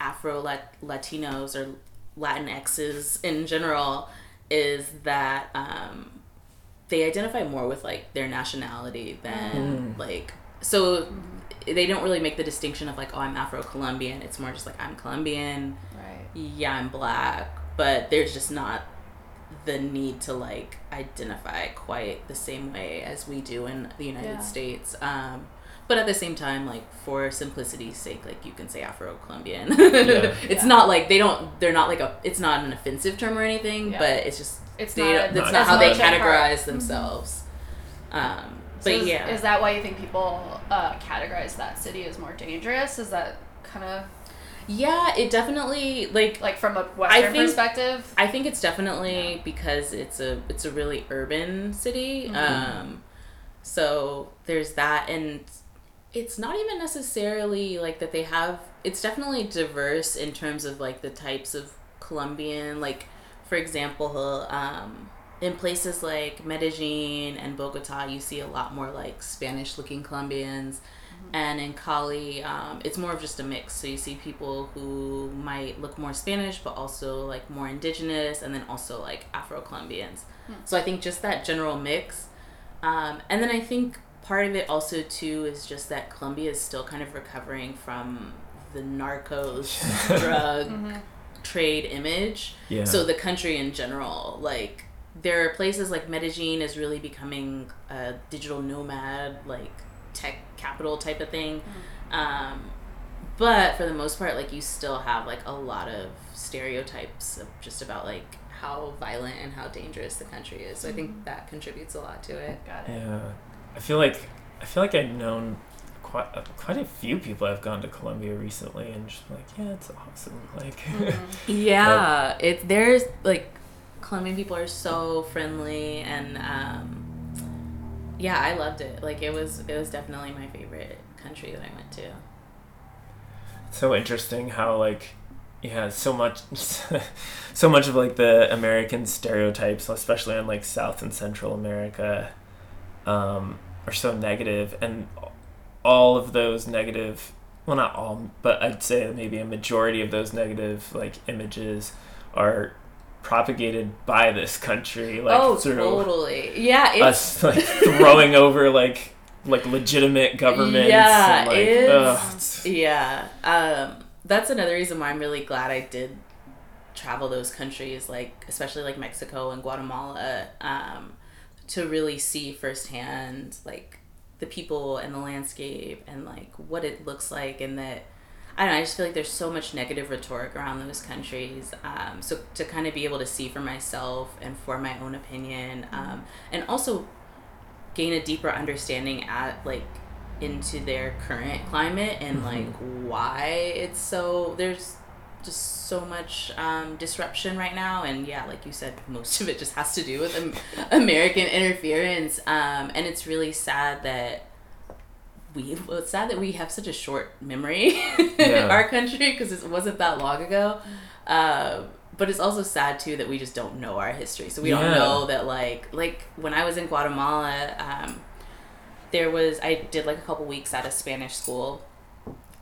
Afro Latinos or Latinxs in general is that um, they identify more with like their nationality than like so they don't really make the distinction of like oh I'm Afro Colombian. It's more just like I'm Colombian
right?
yeah, I'm black, but there's just not the need to like identify quite the same way as we do in the United
Yeah.
States. Um, but at the same time, like for simplicity's sake, like you can say Afro Colombian. it's
Yeah.
not like they don't. They're not like a. It's not an offensive term or anything,
Yeah.
but it's just
It's
they
not
don't- that's
Not
not
as
how they
much a
part.
categorize themselves. Um,
So
but
is,
yeah,
is that why you think people uh, categorize that city as more dangerous? Is that kind of
yeah, it definitely like
like from a Western
think-
perspective?
I think it's definitely because it's a it's a really urban city.
Mhm.
Um, so there's that, and it's not even necessarily like that they have. It's definitely diverse in terms of like the types of Colombian. Like for example, um, in places like Medellin and Bogota, you see a lot more like Spanish looking Colombians. And in Cali, um, it's more of just a mix. So you see people who might look more Spanish, but also like more indigenous, and then also like Afro Colombians. So I think just that general mix. Um, and then I think part of it also too is just that Colombia is still kind of recovering from the narcos drug mm-hmm. trade image.
Yeah.
So the country in general, like there are places like Medellin is really becoming a digital nomad, like tech capital type of thing. Mm-hmm. Um, but for the most part, like you still have like a lot of stereotypes of just about like how violent and how dangerous the country is. So I think mm-hmm. that contributes a lot to it.
Got it.
Yeah, I feel like I feel like I've known quite uh, quite a few people I've gone to Colombia recently, and just like, yeah, it's awesome. Like,
Mhm.
Yeah, it there's like Colombian people are so friendly and um, yeah, I loved it. Like it was it was definitely my favorite country that I went to.
so interesting how like yeah so much so much of like the american stereotypes especially on like south and central america um, are so negative and all of those negative well not all but i'd say maybe a majority of those negative like images are propagated by this country like
oh,
through
totally. Yeah, it's
us like throwing over like like legitimate governments
Yeah,
and, like,
it's-
ugh,
Yeah, um, that's another reason why I'm really glad I did travel those countries, like especially like Mexico and Guatemala, um, to really see firsthand like the people and the landscape and like what it looks like, and that I don't know. I just feel like there's so much negative rhetoric around those countries. Um, so to kind of be able to see for myself and for my own opinion, um, and also gain a deeper understanding at like into their current climate and like why it's so there's just so much um, disruption right now. And yeah like you said most of it just has to do with american interference. Um, and it's really sad that we well, it's sad that we have such a short memory in our country because it wasn't that long ago. Uh, but it's also sad too that we just don't know our history. So we
Yeah.
don't know that like like when i was in guatemala um, there was i did like a couple weeks at a spanish school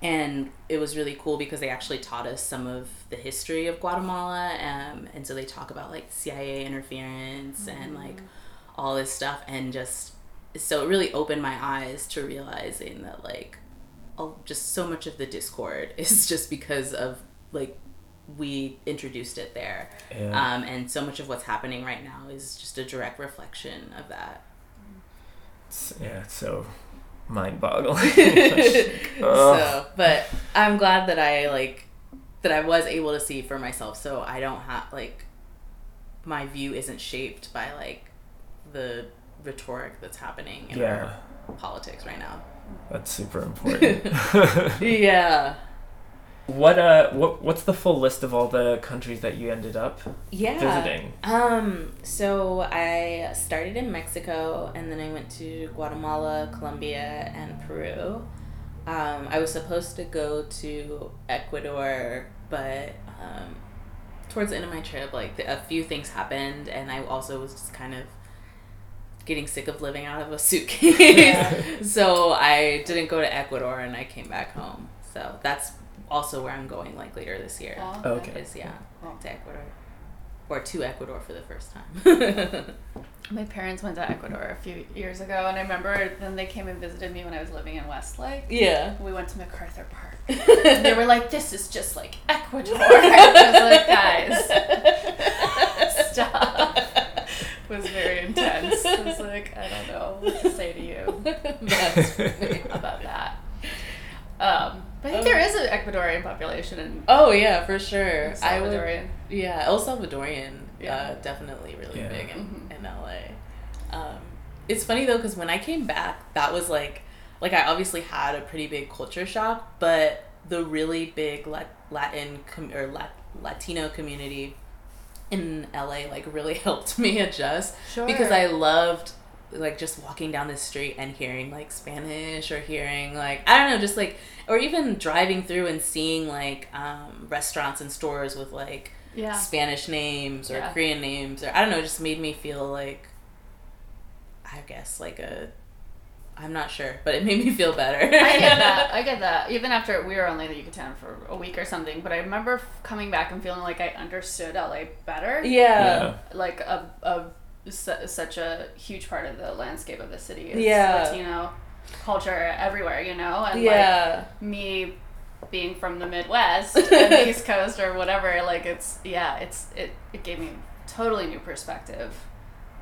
and it was really cool because they actually taught us some of the history of guatemala um, and so they talk about like cia interference and like all this stuff and just so it really opened my eyes to realizing that like oh, just so much of the discord is just because of like we introduced it there.
Yeah.
um, and so much of what's happening right now is just a direct reflection of that.
It's, yeah, it's so mind-boggling. Uh.
So but i'm glad that i like that i was able to see for myself so i don't have like my view isn't shaped by like the rhetoric that's happening in
yeah,
our politics right now
that's super important.
yeah
what uh, what what's the full list of all the countries that you ended up
yeah
visiting?
Um, so I started in Mexico and then I went to Guatemala, Colombia, and Peru. Um, I was supposed to go to Ecuador, but um, towards the end of my trip, like a few things happened, and I also was just kind of getting sick of living out of a suitcase. so I didn't go to Ecuador, and I came back home. So that's also where I'm going, like later this year.
Wow.
Okay.
Is yeah,
Cool.
to Ecuador, or to Ecuador for the first time.
My parents went to Ecuador a few years ago, and I remember then they came and visited me when I was living in Westlake.
yeah.
We went to MacArthur Park. And they were like, "This is just like Ecuador." I was like, "Guys, stop." It was very intense. I was like, "I don't know what to say to you about that." Um, but I think there is an Ecuadorian population in
Oh yeah, for sure. I would.
Salvadorian.
Yeah, El Salvadorian.
Yeah.
Uh, definitely really
Yeah.
big in,
Mhm.
in LA. Um, it's funny though because when I came back, that was like, like I obviously had a pretty big culture shock, but the really big Lat- Latin com- or Lat- Latino community in LA like really helped me adjust
Sure.
because I loved like just walking down the street and hearing like Spanish or hearing like I don't know just like or even driving through and seeing like um, restaurants and stores with like
yeah.
Spanish names or
Yeah.
Korean names or I don't know just made me feel like I guess like a I'm not sure but it made me feel better
I get that. I get that. Even after we were only in the Yucatan for a week or something, but I remember f- coming back and feeling like I understood LA better.
yeah
Like a, a su- such a huge part of the landscape of the city is
Yeah.
Latino culture everywhere, you know, and like me being from the Midwest and the East Coast or whatever, like it's yeah, it's it it gave me a totally new perspective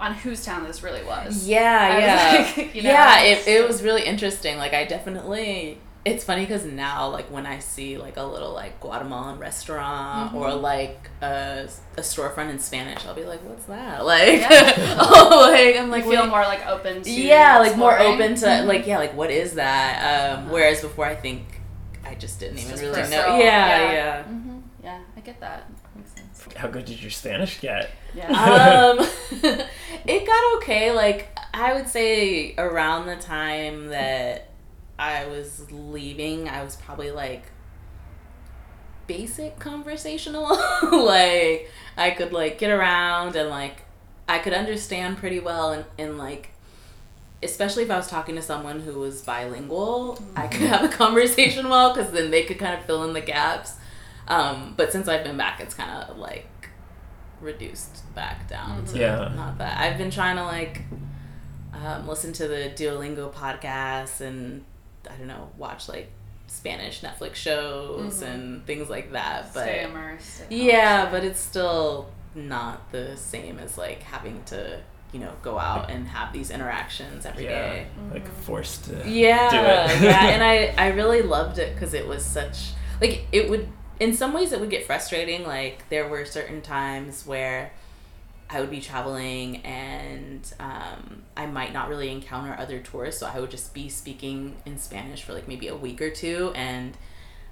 on whose town this really was.
Yeah,
I was
yeah.
like, you know,
yeah, it, it was really interesting. Like I definitely it's funny because now, like when I see like a little like Guatemalan restaurant
Mm-hmm.
or like a, a storefront in Spanish, I'll be like, "What's that?" Like,
Yeah.
oh, like I'm
Like
like,
feel
wait-
more like open to
yeah, like more open to
Mhm.
like yeah, like what is that? Um,
Uh-huh.
Whereas before, I think I just didn't
It's
even
just
really
personal.
know. Yeah, yeah.
hmm Yeah, I get that.
How good did your Spanish get?
Yeah.
um, it got okay. Like I would say around the time that I was leaving, I was probably like basic conversational. like I could like get around and like I could understand pretty well and, and like especially if I was talking to someone who was bilingual, I could have a conversation well because then they could kind of fill in the gaps. Um, but since I've been back, it's kind of like reduced back down to
Yeah.
not that. I've been trying to like um, listen to the Duolingo podcasts and I don't know, watch like Spanish Netflix shows
Mhm.
and things like that. But
Stay immersed.
yeah,
culture.
but it's still not the same as like having to, you know, go out and have these interactions every
yeah,
day.
like forced to.
Yeah,
do it.
yeah, and I I really loved it because it was such like it would in some ways it would get frustrating. Like there were certain times where I would be traveling and um, I might not really encounter other tourists, so I would just be speaking in Spanish for like maybe a week or two, and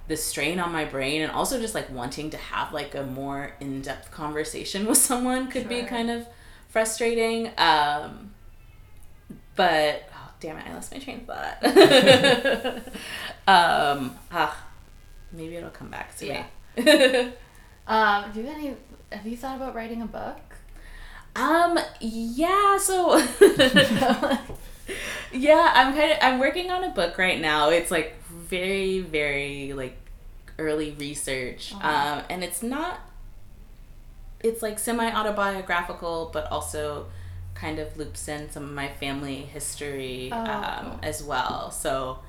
the strain on my brain and also just like wanting to have like a more in-depth conversation with someone could be kind of frustrating um but oh damn it i lost my train of thought um ah, maybe it'll come back to
Yeah.
me
Um, do you have any? Have you thought about writing a book?
Um yeah so yeah i'm kind of i'm working on a book right now it's like very very like early research
Uh-huh.
um and it's not it's like semi autobiographical but also kind of loops in some of my family history
Oh,
um as well so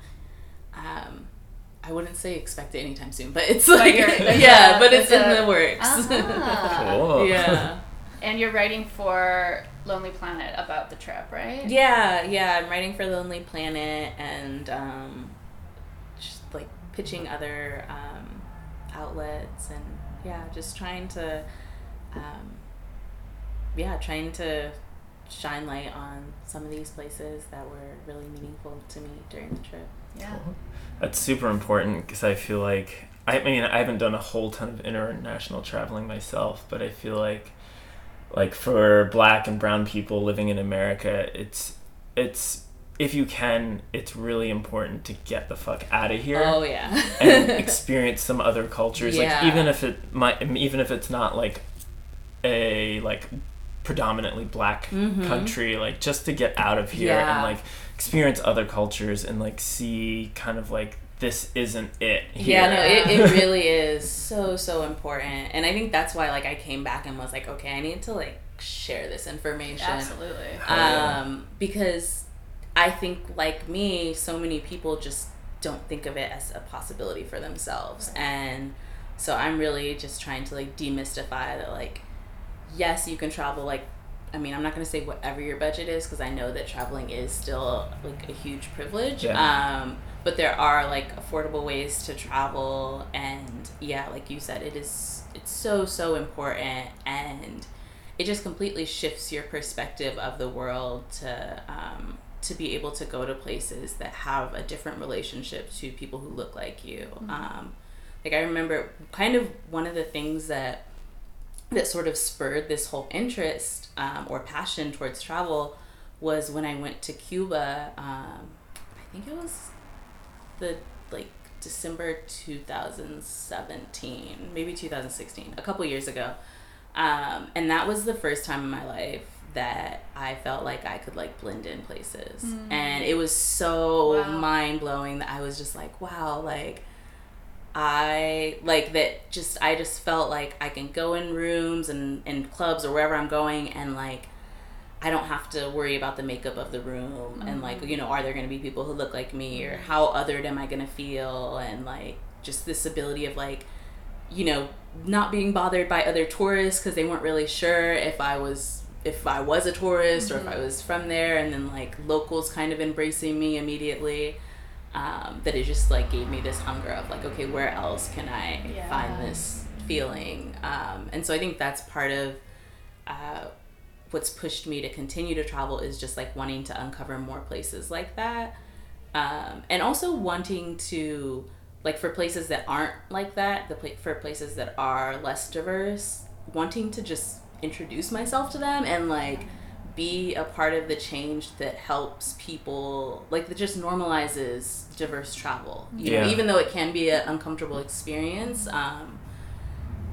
um I wouldn't say expect it anytime soon, but it's like
you're-
yeah, but it's,
it's
in
a-
the works.
Ah.
Cool.
yeah.
And you're writing for Lonely Planet about the trip, right?
Yeah, yeah, I'm writing for Lonely Planet and um, just like pitching other um, outlets and yeah, just trying to, um, yeah, trying to shine light on some of these places that were really meaningful to me during the trip.
Yeah.
That's super important because I feel like I mean I haven't done a whole ton of international traveling myself, but I feel like like for black and brown people living in America, it's it's if you can, it's really important to get the fuck out of here
Oh yeah.
and experience some other cultures.
Yeah.
Like even if it might, even if it's not like a like predominantly black
Mhm.
country, like just to get out of here
Yeah.
and like experience other cultures and like see kind of like this isn't it. Here.
Yeah, no, it, it really is so so important, and I think that's why like I came back and was like, okay, I need to like share this information,
Absolutely.
Yeah.
um, because I think like me, so many people just don't think of it as a possibility for themselves, and so I'm really just trying to like demystify that like, yes, you can travel like. I mean, I'm not going to say whatever your budget is because I know that traveling is still like a huge privilege.
Yeah.
Um, but there are like affordable ways to travel, and yeah, like you said, it is it's so so important, and it just completely shifts your perspective of the world to um, to be able to go to places that have a different relationship to people who look like you. Um, like I remember, kind of one of the things that that sort of spurred this whole interest um, or passion towards travel was when I went to Cuba. Um, I think it was the like December 2017, maybe 2016, a couple years ago. Um, and that was the first time in my life that I felt like I could like blend in places. And it was so
Wow.
mind blowing that I was just like, wow, like I like that just I just felt like I can go in rooms and, in clubs or wherever I'm going and like I don't have to worry about the makeup of the room and like you know are there going to be people who look like me or how othered am I going to feel? And like just this ability of like you know not being bothered by other tourists because they weren't really sure if I was if I was a tourist or if I was from there. And then like locals kind of embracing me immediately um, that it just like gave me this hunger of like okay where else can i
Yeah.
find this feeling? Um, and so i think that's part of uh, what's pushed me to continue to travel is just like wanting to uncover more places like that um, and also wanting to like for places that aren't like that the pla- for places that are less diverse wanting to just introduce myself to them and like be a part of the change that helps people like that just normalizes diverse travel you know
Yeah.
even though it can be an uncomfortable experience um,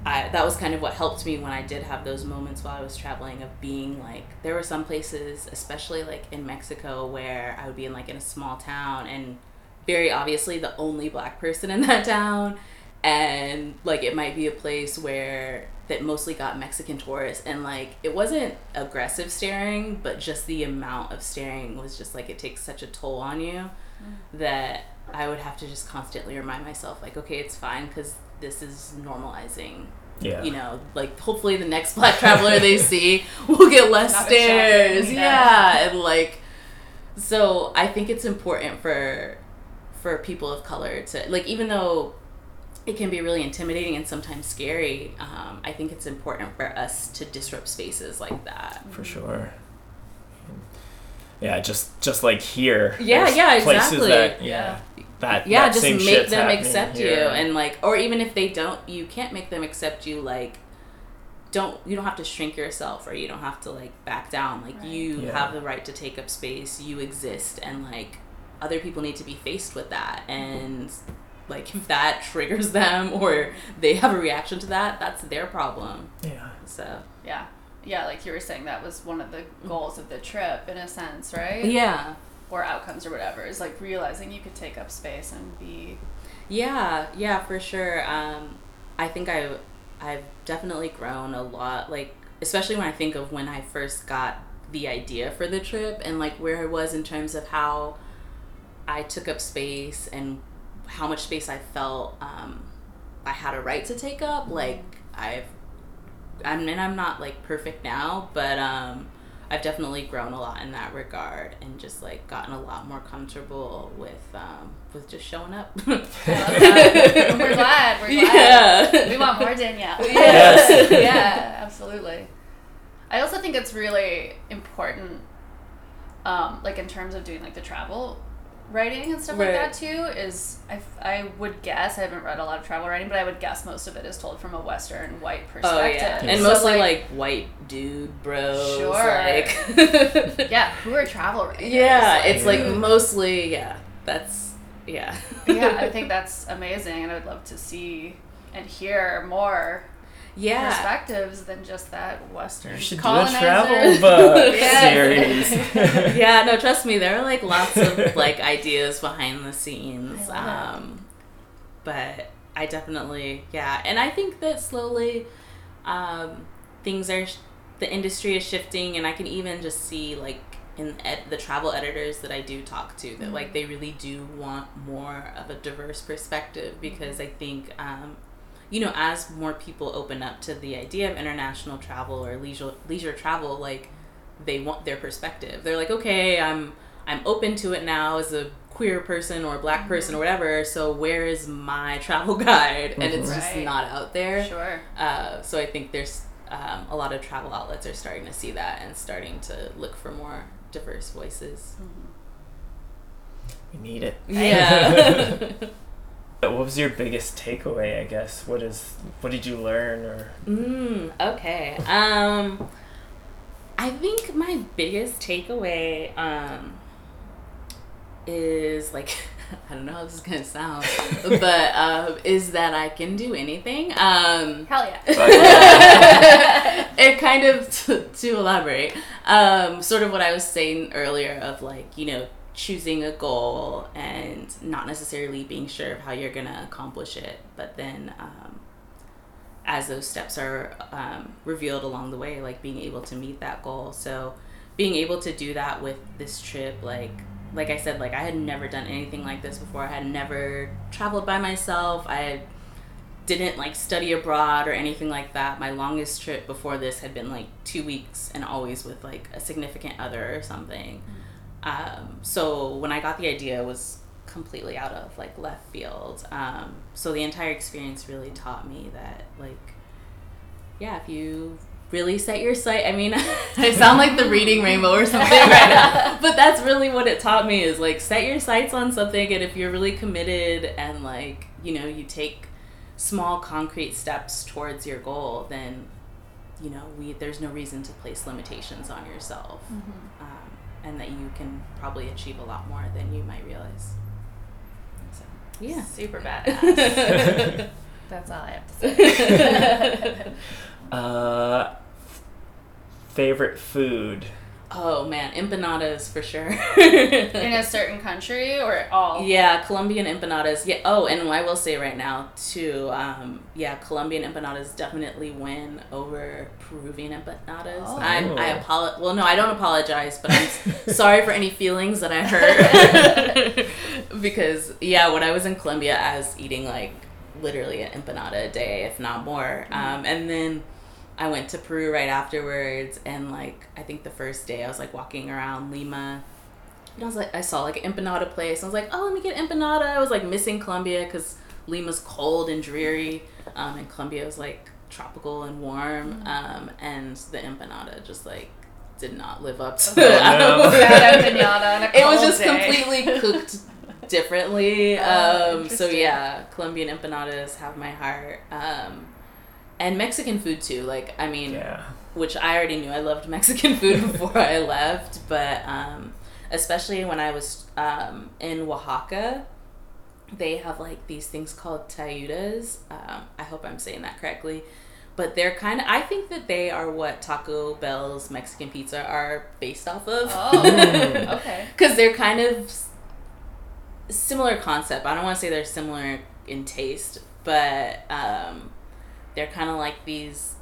I, that was kind of what helped me when I did have those moments while I was traveling of being like there were some places especially like in Mexico where I would be in like in a small town and very obviously the only black person in that town. And like it might be a place where that mostly got Mexican tourists and like it wasn't aggressive staring but just the amount of staring was just like it takes such a toll on you mm. that I would have to just constantly remind myself like okay it's fine cuz this is normalizing
Yeah.
you know, like hopefully the next black traveler they see will get less
Not as
stares. Yeah.
yeah.
and like, so I think it's important for for people of color to like, even though it can be really intimidating and sometimes scary. Um, I think it's important for us to disrupt spaces like that.
for sure. Yeah, just just like here.
Yeah, yeah,
Places
exactly.
that yeah, that
yeah
that
just
same
make them
happening
accept you and like or even if they don't you can't make them accept you like don't you don't have to shrink yourself or you don't have to like back down like
Right.
you
Yeah.
have the right to take up space you exist and like other people need to be faced with that and like if that triggers them or they have a reaction to that that's their problem
yeah.
so
Yeah. Yeah, like you were saying, that was one of the mm. goals of the trip, in a sense, right?
yeah
Or outcomes or whatever, is like realizing you could take up space and be.
Yeah, yeah, for sure. Um, I think I, I've definitely grown a lot. Like, especially when I think of when I first got the idea for the trip and like where I was in terms of how I took up space and how much space I felt um, I had a right to take up. Like, I've, I mean, I'm not like perfect now, but um, I've definitely grown a lot in that regard and just like gotten a lot more comfortable with um, with just showing up.
I love that. we're glad. We're glad.
Yeah.
We want more Danielle.
Yes.
yeah, absolutely. I also think it's really important, um, like in terms of doing like the travel writing and stuff like that too. Is I, I would guess I haven't read a lot of travel writing, but I would guess most of it is told from a Western white perspective.
Oh yeah, and
So,
mostly like, white dude bros.
Sure.
Like,
yeah, who are travel writers?
yeah,
Like,
it's like mostly yeah. That's yeah.
yeah, I think that's amazing, and I would love to see and hear more
yeah.
perspectives than just that Western
You should do a
colonizer.
travel book series.
yeah, no, trust me, there are like lots of like ideas behind the scenes.
I love it.
Um, but I definitely, yeah, and I think that slowly, um, things are, sh- the industry is shifting, and I can even just see like in ed- the travel editors that I do talk to that like they really do want more of a diverse perspective because I think. Um, you know, as more people open up to the idea of international travel or leisure leisure travel, like they want their perspective. They're like, okay, I'm I'm open to it now as a queer person or a black person or whatever. So where is my travel guide? And it's just not out there.
Sure.
Uh, so I think there's um, a lot of travel outlets are starting to see that and starting to look for more diverse voices.
we need it.
Yeah.
What was your biggest takeaway? I guess. What is? What did you learn? Or
Mm, okay. Um, I think my biggest takeaway um, is like I don't know how this is gonna sound, but um, is that I can do anything. Um,
Hell yeah.
it kind of to, to elaborate, um, sort of what I was saying earlier of like you know choosing a goal and not necessarily being sure of how you're gonna accomplish it, but then um, as those steps are um, revealed along the way, like being able to meet that goal. So being able to do that with this trip, like like I said, like I had never done anything like this before. I had never traveled by myself. I didn't like study abroad or anything like that. My longest trip before this had been like two weeks and always with like a significant other or something. Um, so when I got the idea, it was completely out of like left field. Um, so the entire experience really taught me that like yeah, if you really set your sight. I mean, I sound like the reading rainbow or something right now, but that's really what it taught me is like set your sights on something, and if you're really committed and like you know you take small concrete steps towards your goal, then you know we there's no reason to place limitations on yourself,
Mm-hmm.
And that you can probably achieve a lot more than you might realize. So yeah.
Super badass. That's all I have to say.
Uh, favorite food.
Oh man, empanadas for sure.
In a certain country or all?
Yeah, Colombian empanadas. Yeah. Oh, and I will say right now too. Um, yeah, Colombian empanadas definitely win over Peruvian empanadas.
Oh.
I'm, I apologize. Well, no, I don't apologize, but I'm sorry for any feelings that I hurt. because yeah, when I was in Colombia, I was eating like literally an empanada a day, if not more. Um, and then I went to Peru right afterwards, and like I think the first day I was like walking around Lima. And I was like, I saw like an empanada place. I was like, oh, let me get empanada. I was like missing Colombia because Lima's cold and dreary, um, and Colombia was like tropical and warm. Um, and the empanada just like did not live up to.
Oh, no.
Empanada
it was just
day.
completely cooked differently.
Oh,
Um, so yeah, Colombian empanadas have my heart. Um, and Mexican food too. Like I mean,
Yeah.
which I already knew I loved Mexican food before I left, but um, especially when I was um, in Oaxaca, they have like these things called tayudas. Um, I hope I'm saying that correctly. But they're kind of, I think that they are what Taco Bell's Mexican pizza are based off of.
Oh, okay.
Because they're kind of similar concept. I don't want to say they're similar in taste, but um, they're kind of like these,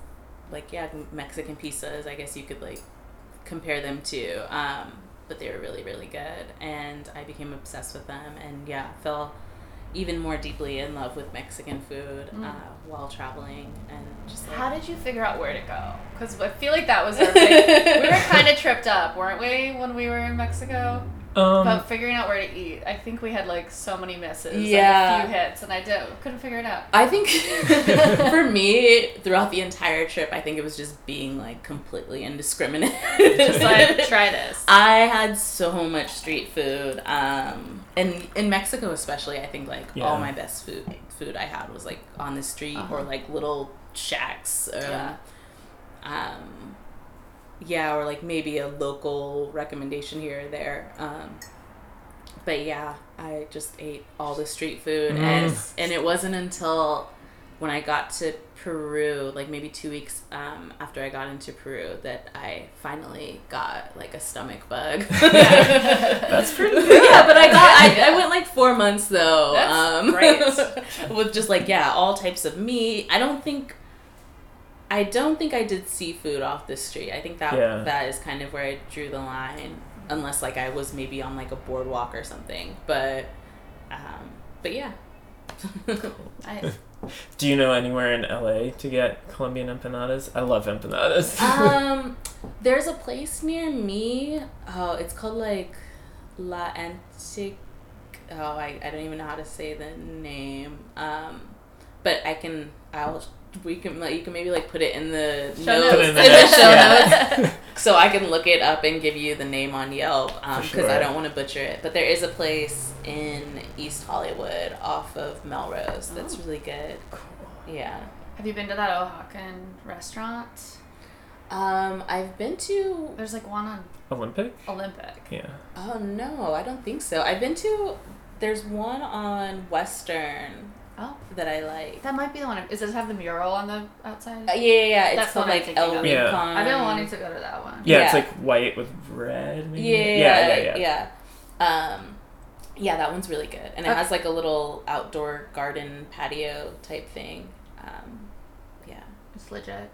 like yeah, Mexican pizzas. I guess you could like compare them to. Um, but they were really really good, and I became obsessed with them, and yeah, fell even more deeply in love with Mexican food
Mm.
uh, while traveling, and just like
How did you figure out where to go? Because I feel like that was our big. we were kind of tripped up, weren't we, when we were in Mexico?
Um,
About figuring out where to eat. I think we had like so many misses,
Yeah.
like a few hits, and I did, couldn't figure it out.
I think for me, throughout the entire trip, I think it was just being like completely indiscriminate.
Just like try this.
I had so much street food, um, and in Mexico especially, I think like
Yeah.
all my best food food I had was like on the street or
Uh-huh.
like little shacks. Um,
Yeah.
Um, yeah, or like maybe a local recommendation here or there. Um, but yeah, I just ate all the street food, and
Mm.
and it wasn't until when I got to Peru, like maybe two weeks um, after I got into Peru, that I finally got like a stomach bug.
That's pretty
yeah, but I got I, I went like four months though.
That's
um,
great.
with just like yeah, all types of meat. I don't think. I don't think I did seafood off the street. I think that
Yeah.
that is kind of where I drew the line, unless like I was maybe on like a boardwalk or something. But, um, but yeah.
I,
Do you know anywhere in LA to get Colombian empanadas? I love empanadas.
um, there's a place near me. Oh, it's called like La Antic. Oh, I, I don't even know how to say the name. Um, but I can. I'll. We can like you can maybe like put it in the
Show
notes,
Put it
in
in
the,
the
show
yeah.
notes, so I can look it up and give you the name on Yelp because
For sure.
I don't want to butcher it. But there is a place in East Hollywood off of Melrose that's
Oh.
really good. Cool. Yeah.
have you been to that Oaxacan restaurant?
Um, I've been to
There's like one on
Olympic?
Olympic.
Yeah.
Oh no, I don't think so. I've been to. There's one on Western
Oh,
that I like.
that might be the one. Does it have the mural on the outside?
Uh, yeah, yeah, yeah. It's
That's
called
what I'm
like
thinking
El
of.
Yeah.
Rincon.
I've been wanting to go to that one.
Yeah, it's
Yeah.
like white with red. Maybe?
Yeah,
yeah, yeah.
yeah. yeah. Um, yeah, that one's really good, and it
Okay.
has like a little outdoor garden patio type thing. Um, yeah,
It's legit.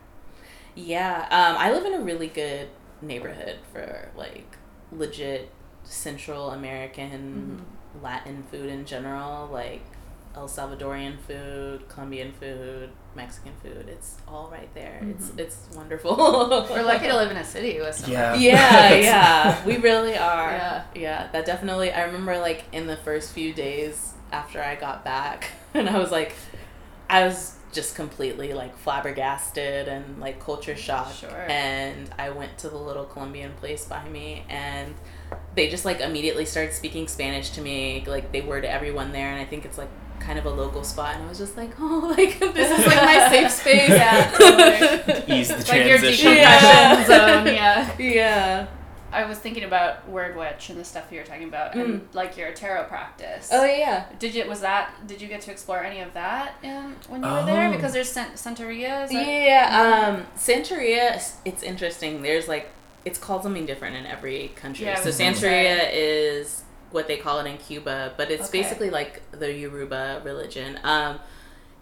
yeah. Um, I live in a really good neighborhood for like legit Central American
Mm-hmm.
Latin food in general. Like El Salvadorian food, Colombian food, Mexican food. It's all right there. It's mm-hmm. it's wonderful.
We're lucky to live in a city with some.
Yeah.
yeah, yeah, we really are.
Yeah.
yeah, that definitely. I remember like in the first few days after I got back, and I was like, I was just completely like flabbergasted and like culture mm, shocked.
Sure.
And I went to the little Colombian place by me, and they just like immediately started speaking Spanish to me. Like they were to everyone there, and I think it's like kind of a local spot. And I was just like, oh, like this is like my safe space.
Yeah, totally.
Ease the
Like your
transition.
decompression zone, yeah.
yeah.
I was thinking about word witch and the stuff you were talking about, and like your tarot practice.
Oh yeah.
Did you was that? Did you get to explore any of that in, when you were there?
Oh.
Because there's Cent- Santeria. Is that-
Yeah, um, Santeria, it's interesting. There's like, it's called something different in every country.
Yeah,
so
was
Santeria is what they call it in Cuba, but it's
Okay.
basically like the Yoruba religion. Um,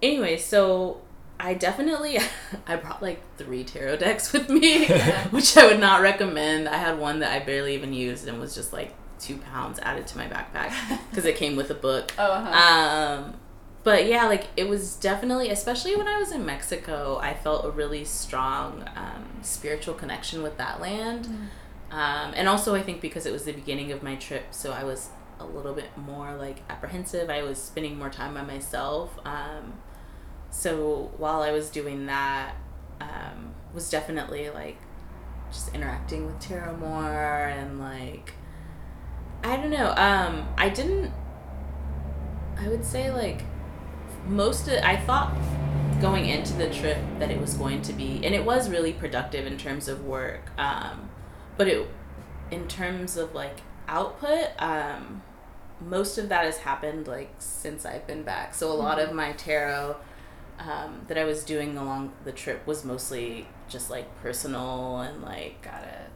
anyway, so I definitely, I brought like three tarot decks with me, which I would not recommend. I had one that I barely even used and was just like two pounds added to my backpack because it came with a book.
Oh. Uh-huh.
Um, but yeah, like it was definitely, especially when I was in Mexico, I felt a really strong um, spiritual connection with that land. Um, and also, I think because it was the beginning of my trip, so I was a little bit more like apprehensive. I was spending more time by myself. Um, so while I was doing that, um, was definitely like just interacting with tarot more and like I don't know. Um, I didn't. I would say like most of I thought going into the trip that it was going to be, and it was really productive in terms of work. Um, but it, in terms of like output, um, most of that has happened like since I've been back. So a lot of my tarot um, that I was doing along the trip was mostly just like personal and like
Got it.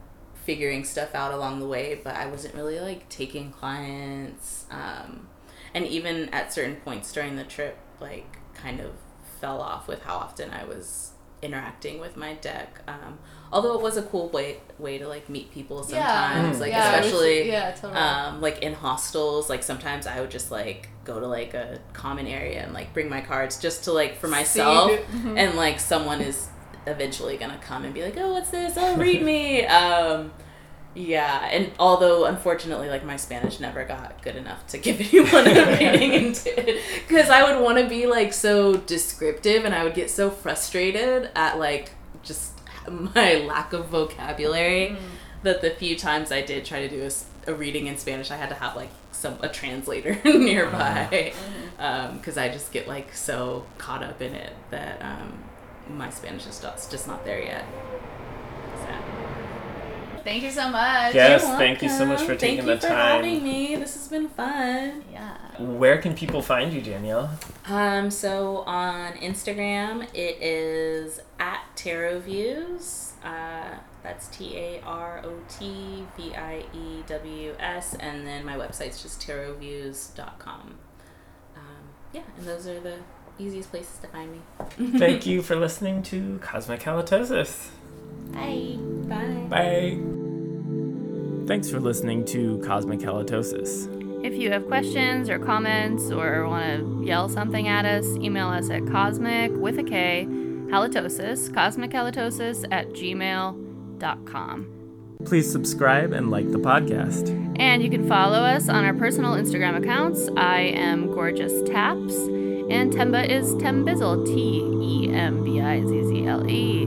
figuring stuff out along the way, but I wasn't really like taking clients. Um, and even at certain points during the trip, like kind of fell off with how often I was interacting with my deck. Um, although it was a cool way way to like meet people sometimes,
Mm.
like
Yeah, it was-
especially
yeah, totally.
um, like in hostels. Like sometimes I would just like go to like a common area and like bring my cards just to like for myself and like someone is eventually gonna come and be like oh what's this oh read me um yeah and although unfortunately like my spanish never got good enough to give anyone a reading into because i would want to be like so descriptive and i would get so frustrated at like just my lack of vocabulary mm. that the few times i did try to do a reading in spanish i had to have like some a translator nearby. Uh-huh. Um, mm-hmm. Because I just get like so caught up in it that um, my Spanish is just, just not there yet.
Thank you so much.
Yes,
You're
thank you so much for
welcome.
taking
Thank
the
you for
time.
having me. This has been fun.
Yeah.
Where can people find you, Danielle?
Um, so on Instagram, it is at Tarot Views. Uh, that's T A R O T V I E W S, and then my website's just tarotviews.com. Um, yeah, and those are the easiest places to find me.
Thank you for listening to Cosmic Halitosis.
Bye.
Bye.
Bye. Thanks for listening to Cosmic Halitosis.
If you have questions or comments or want to yell something at us, email us at cosmic with a K halitosis, cosmic halitosis at gmail.com.
Please subscribe and like the podcast.
And you can follow us on our personal Instagram accounts. I am Gorgeous Taps, and Temba is Tembizzle, T E M B I Z Z L E.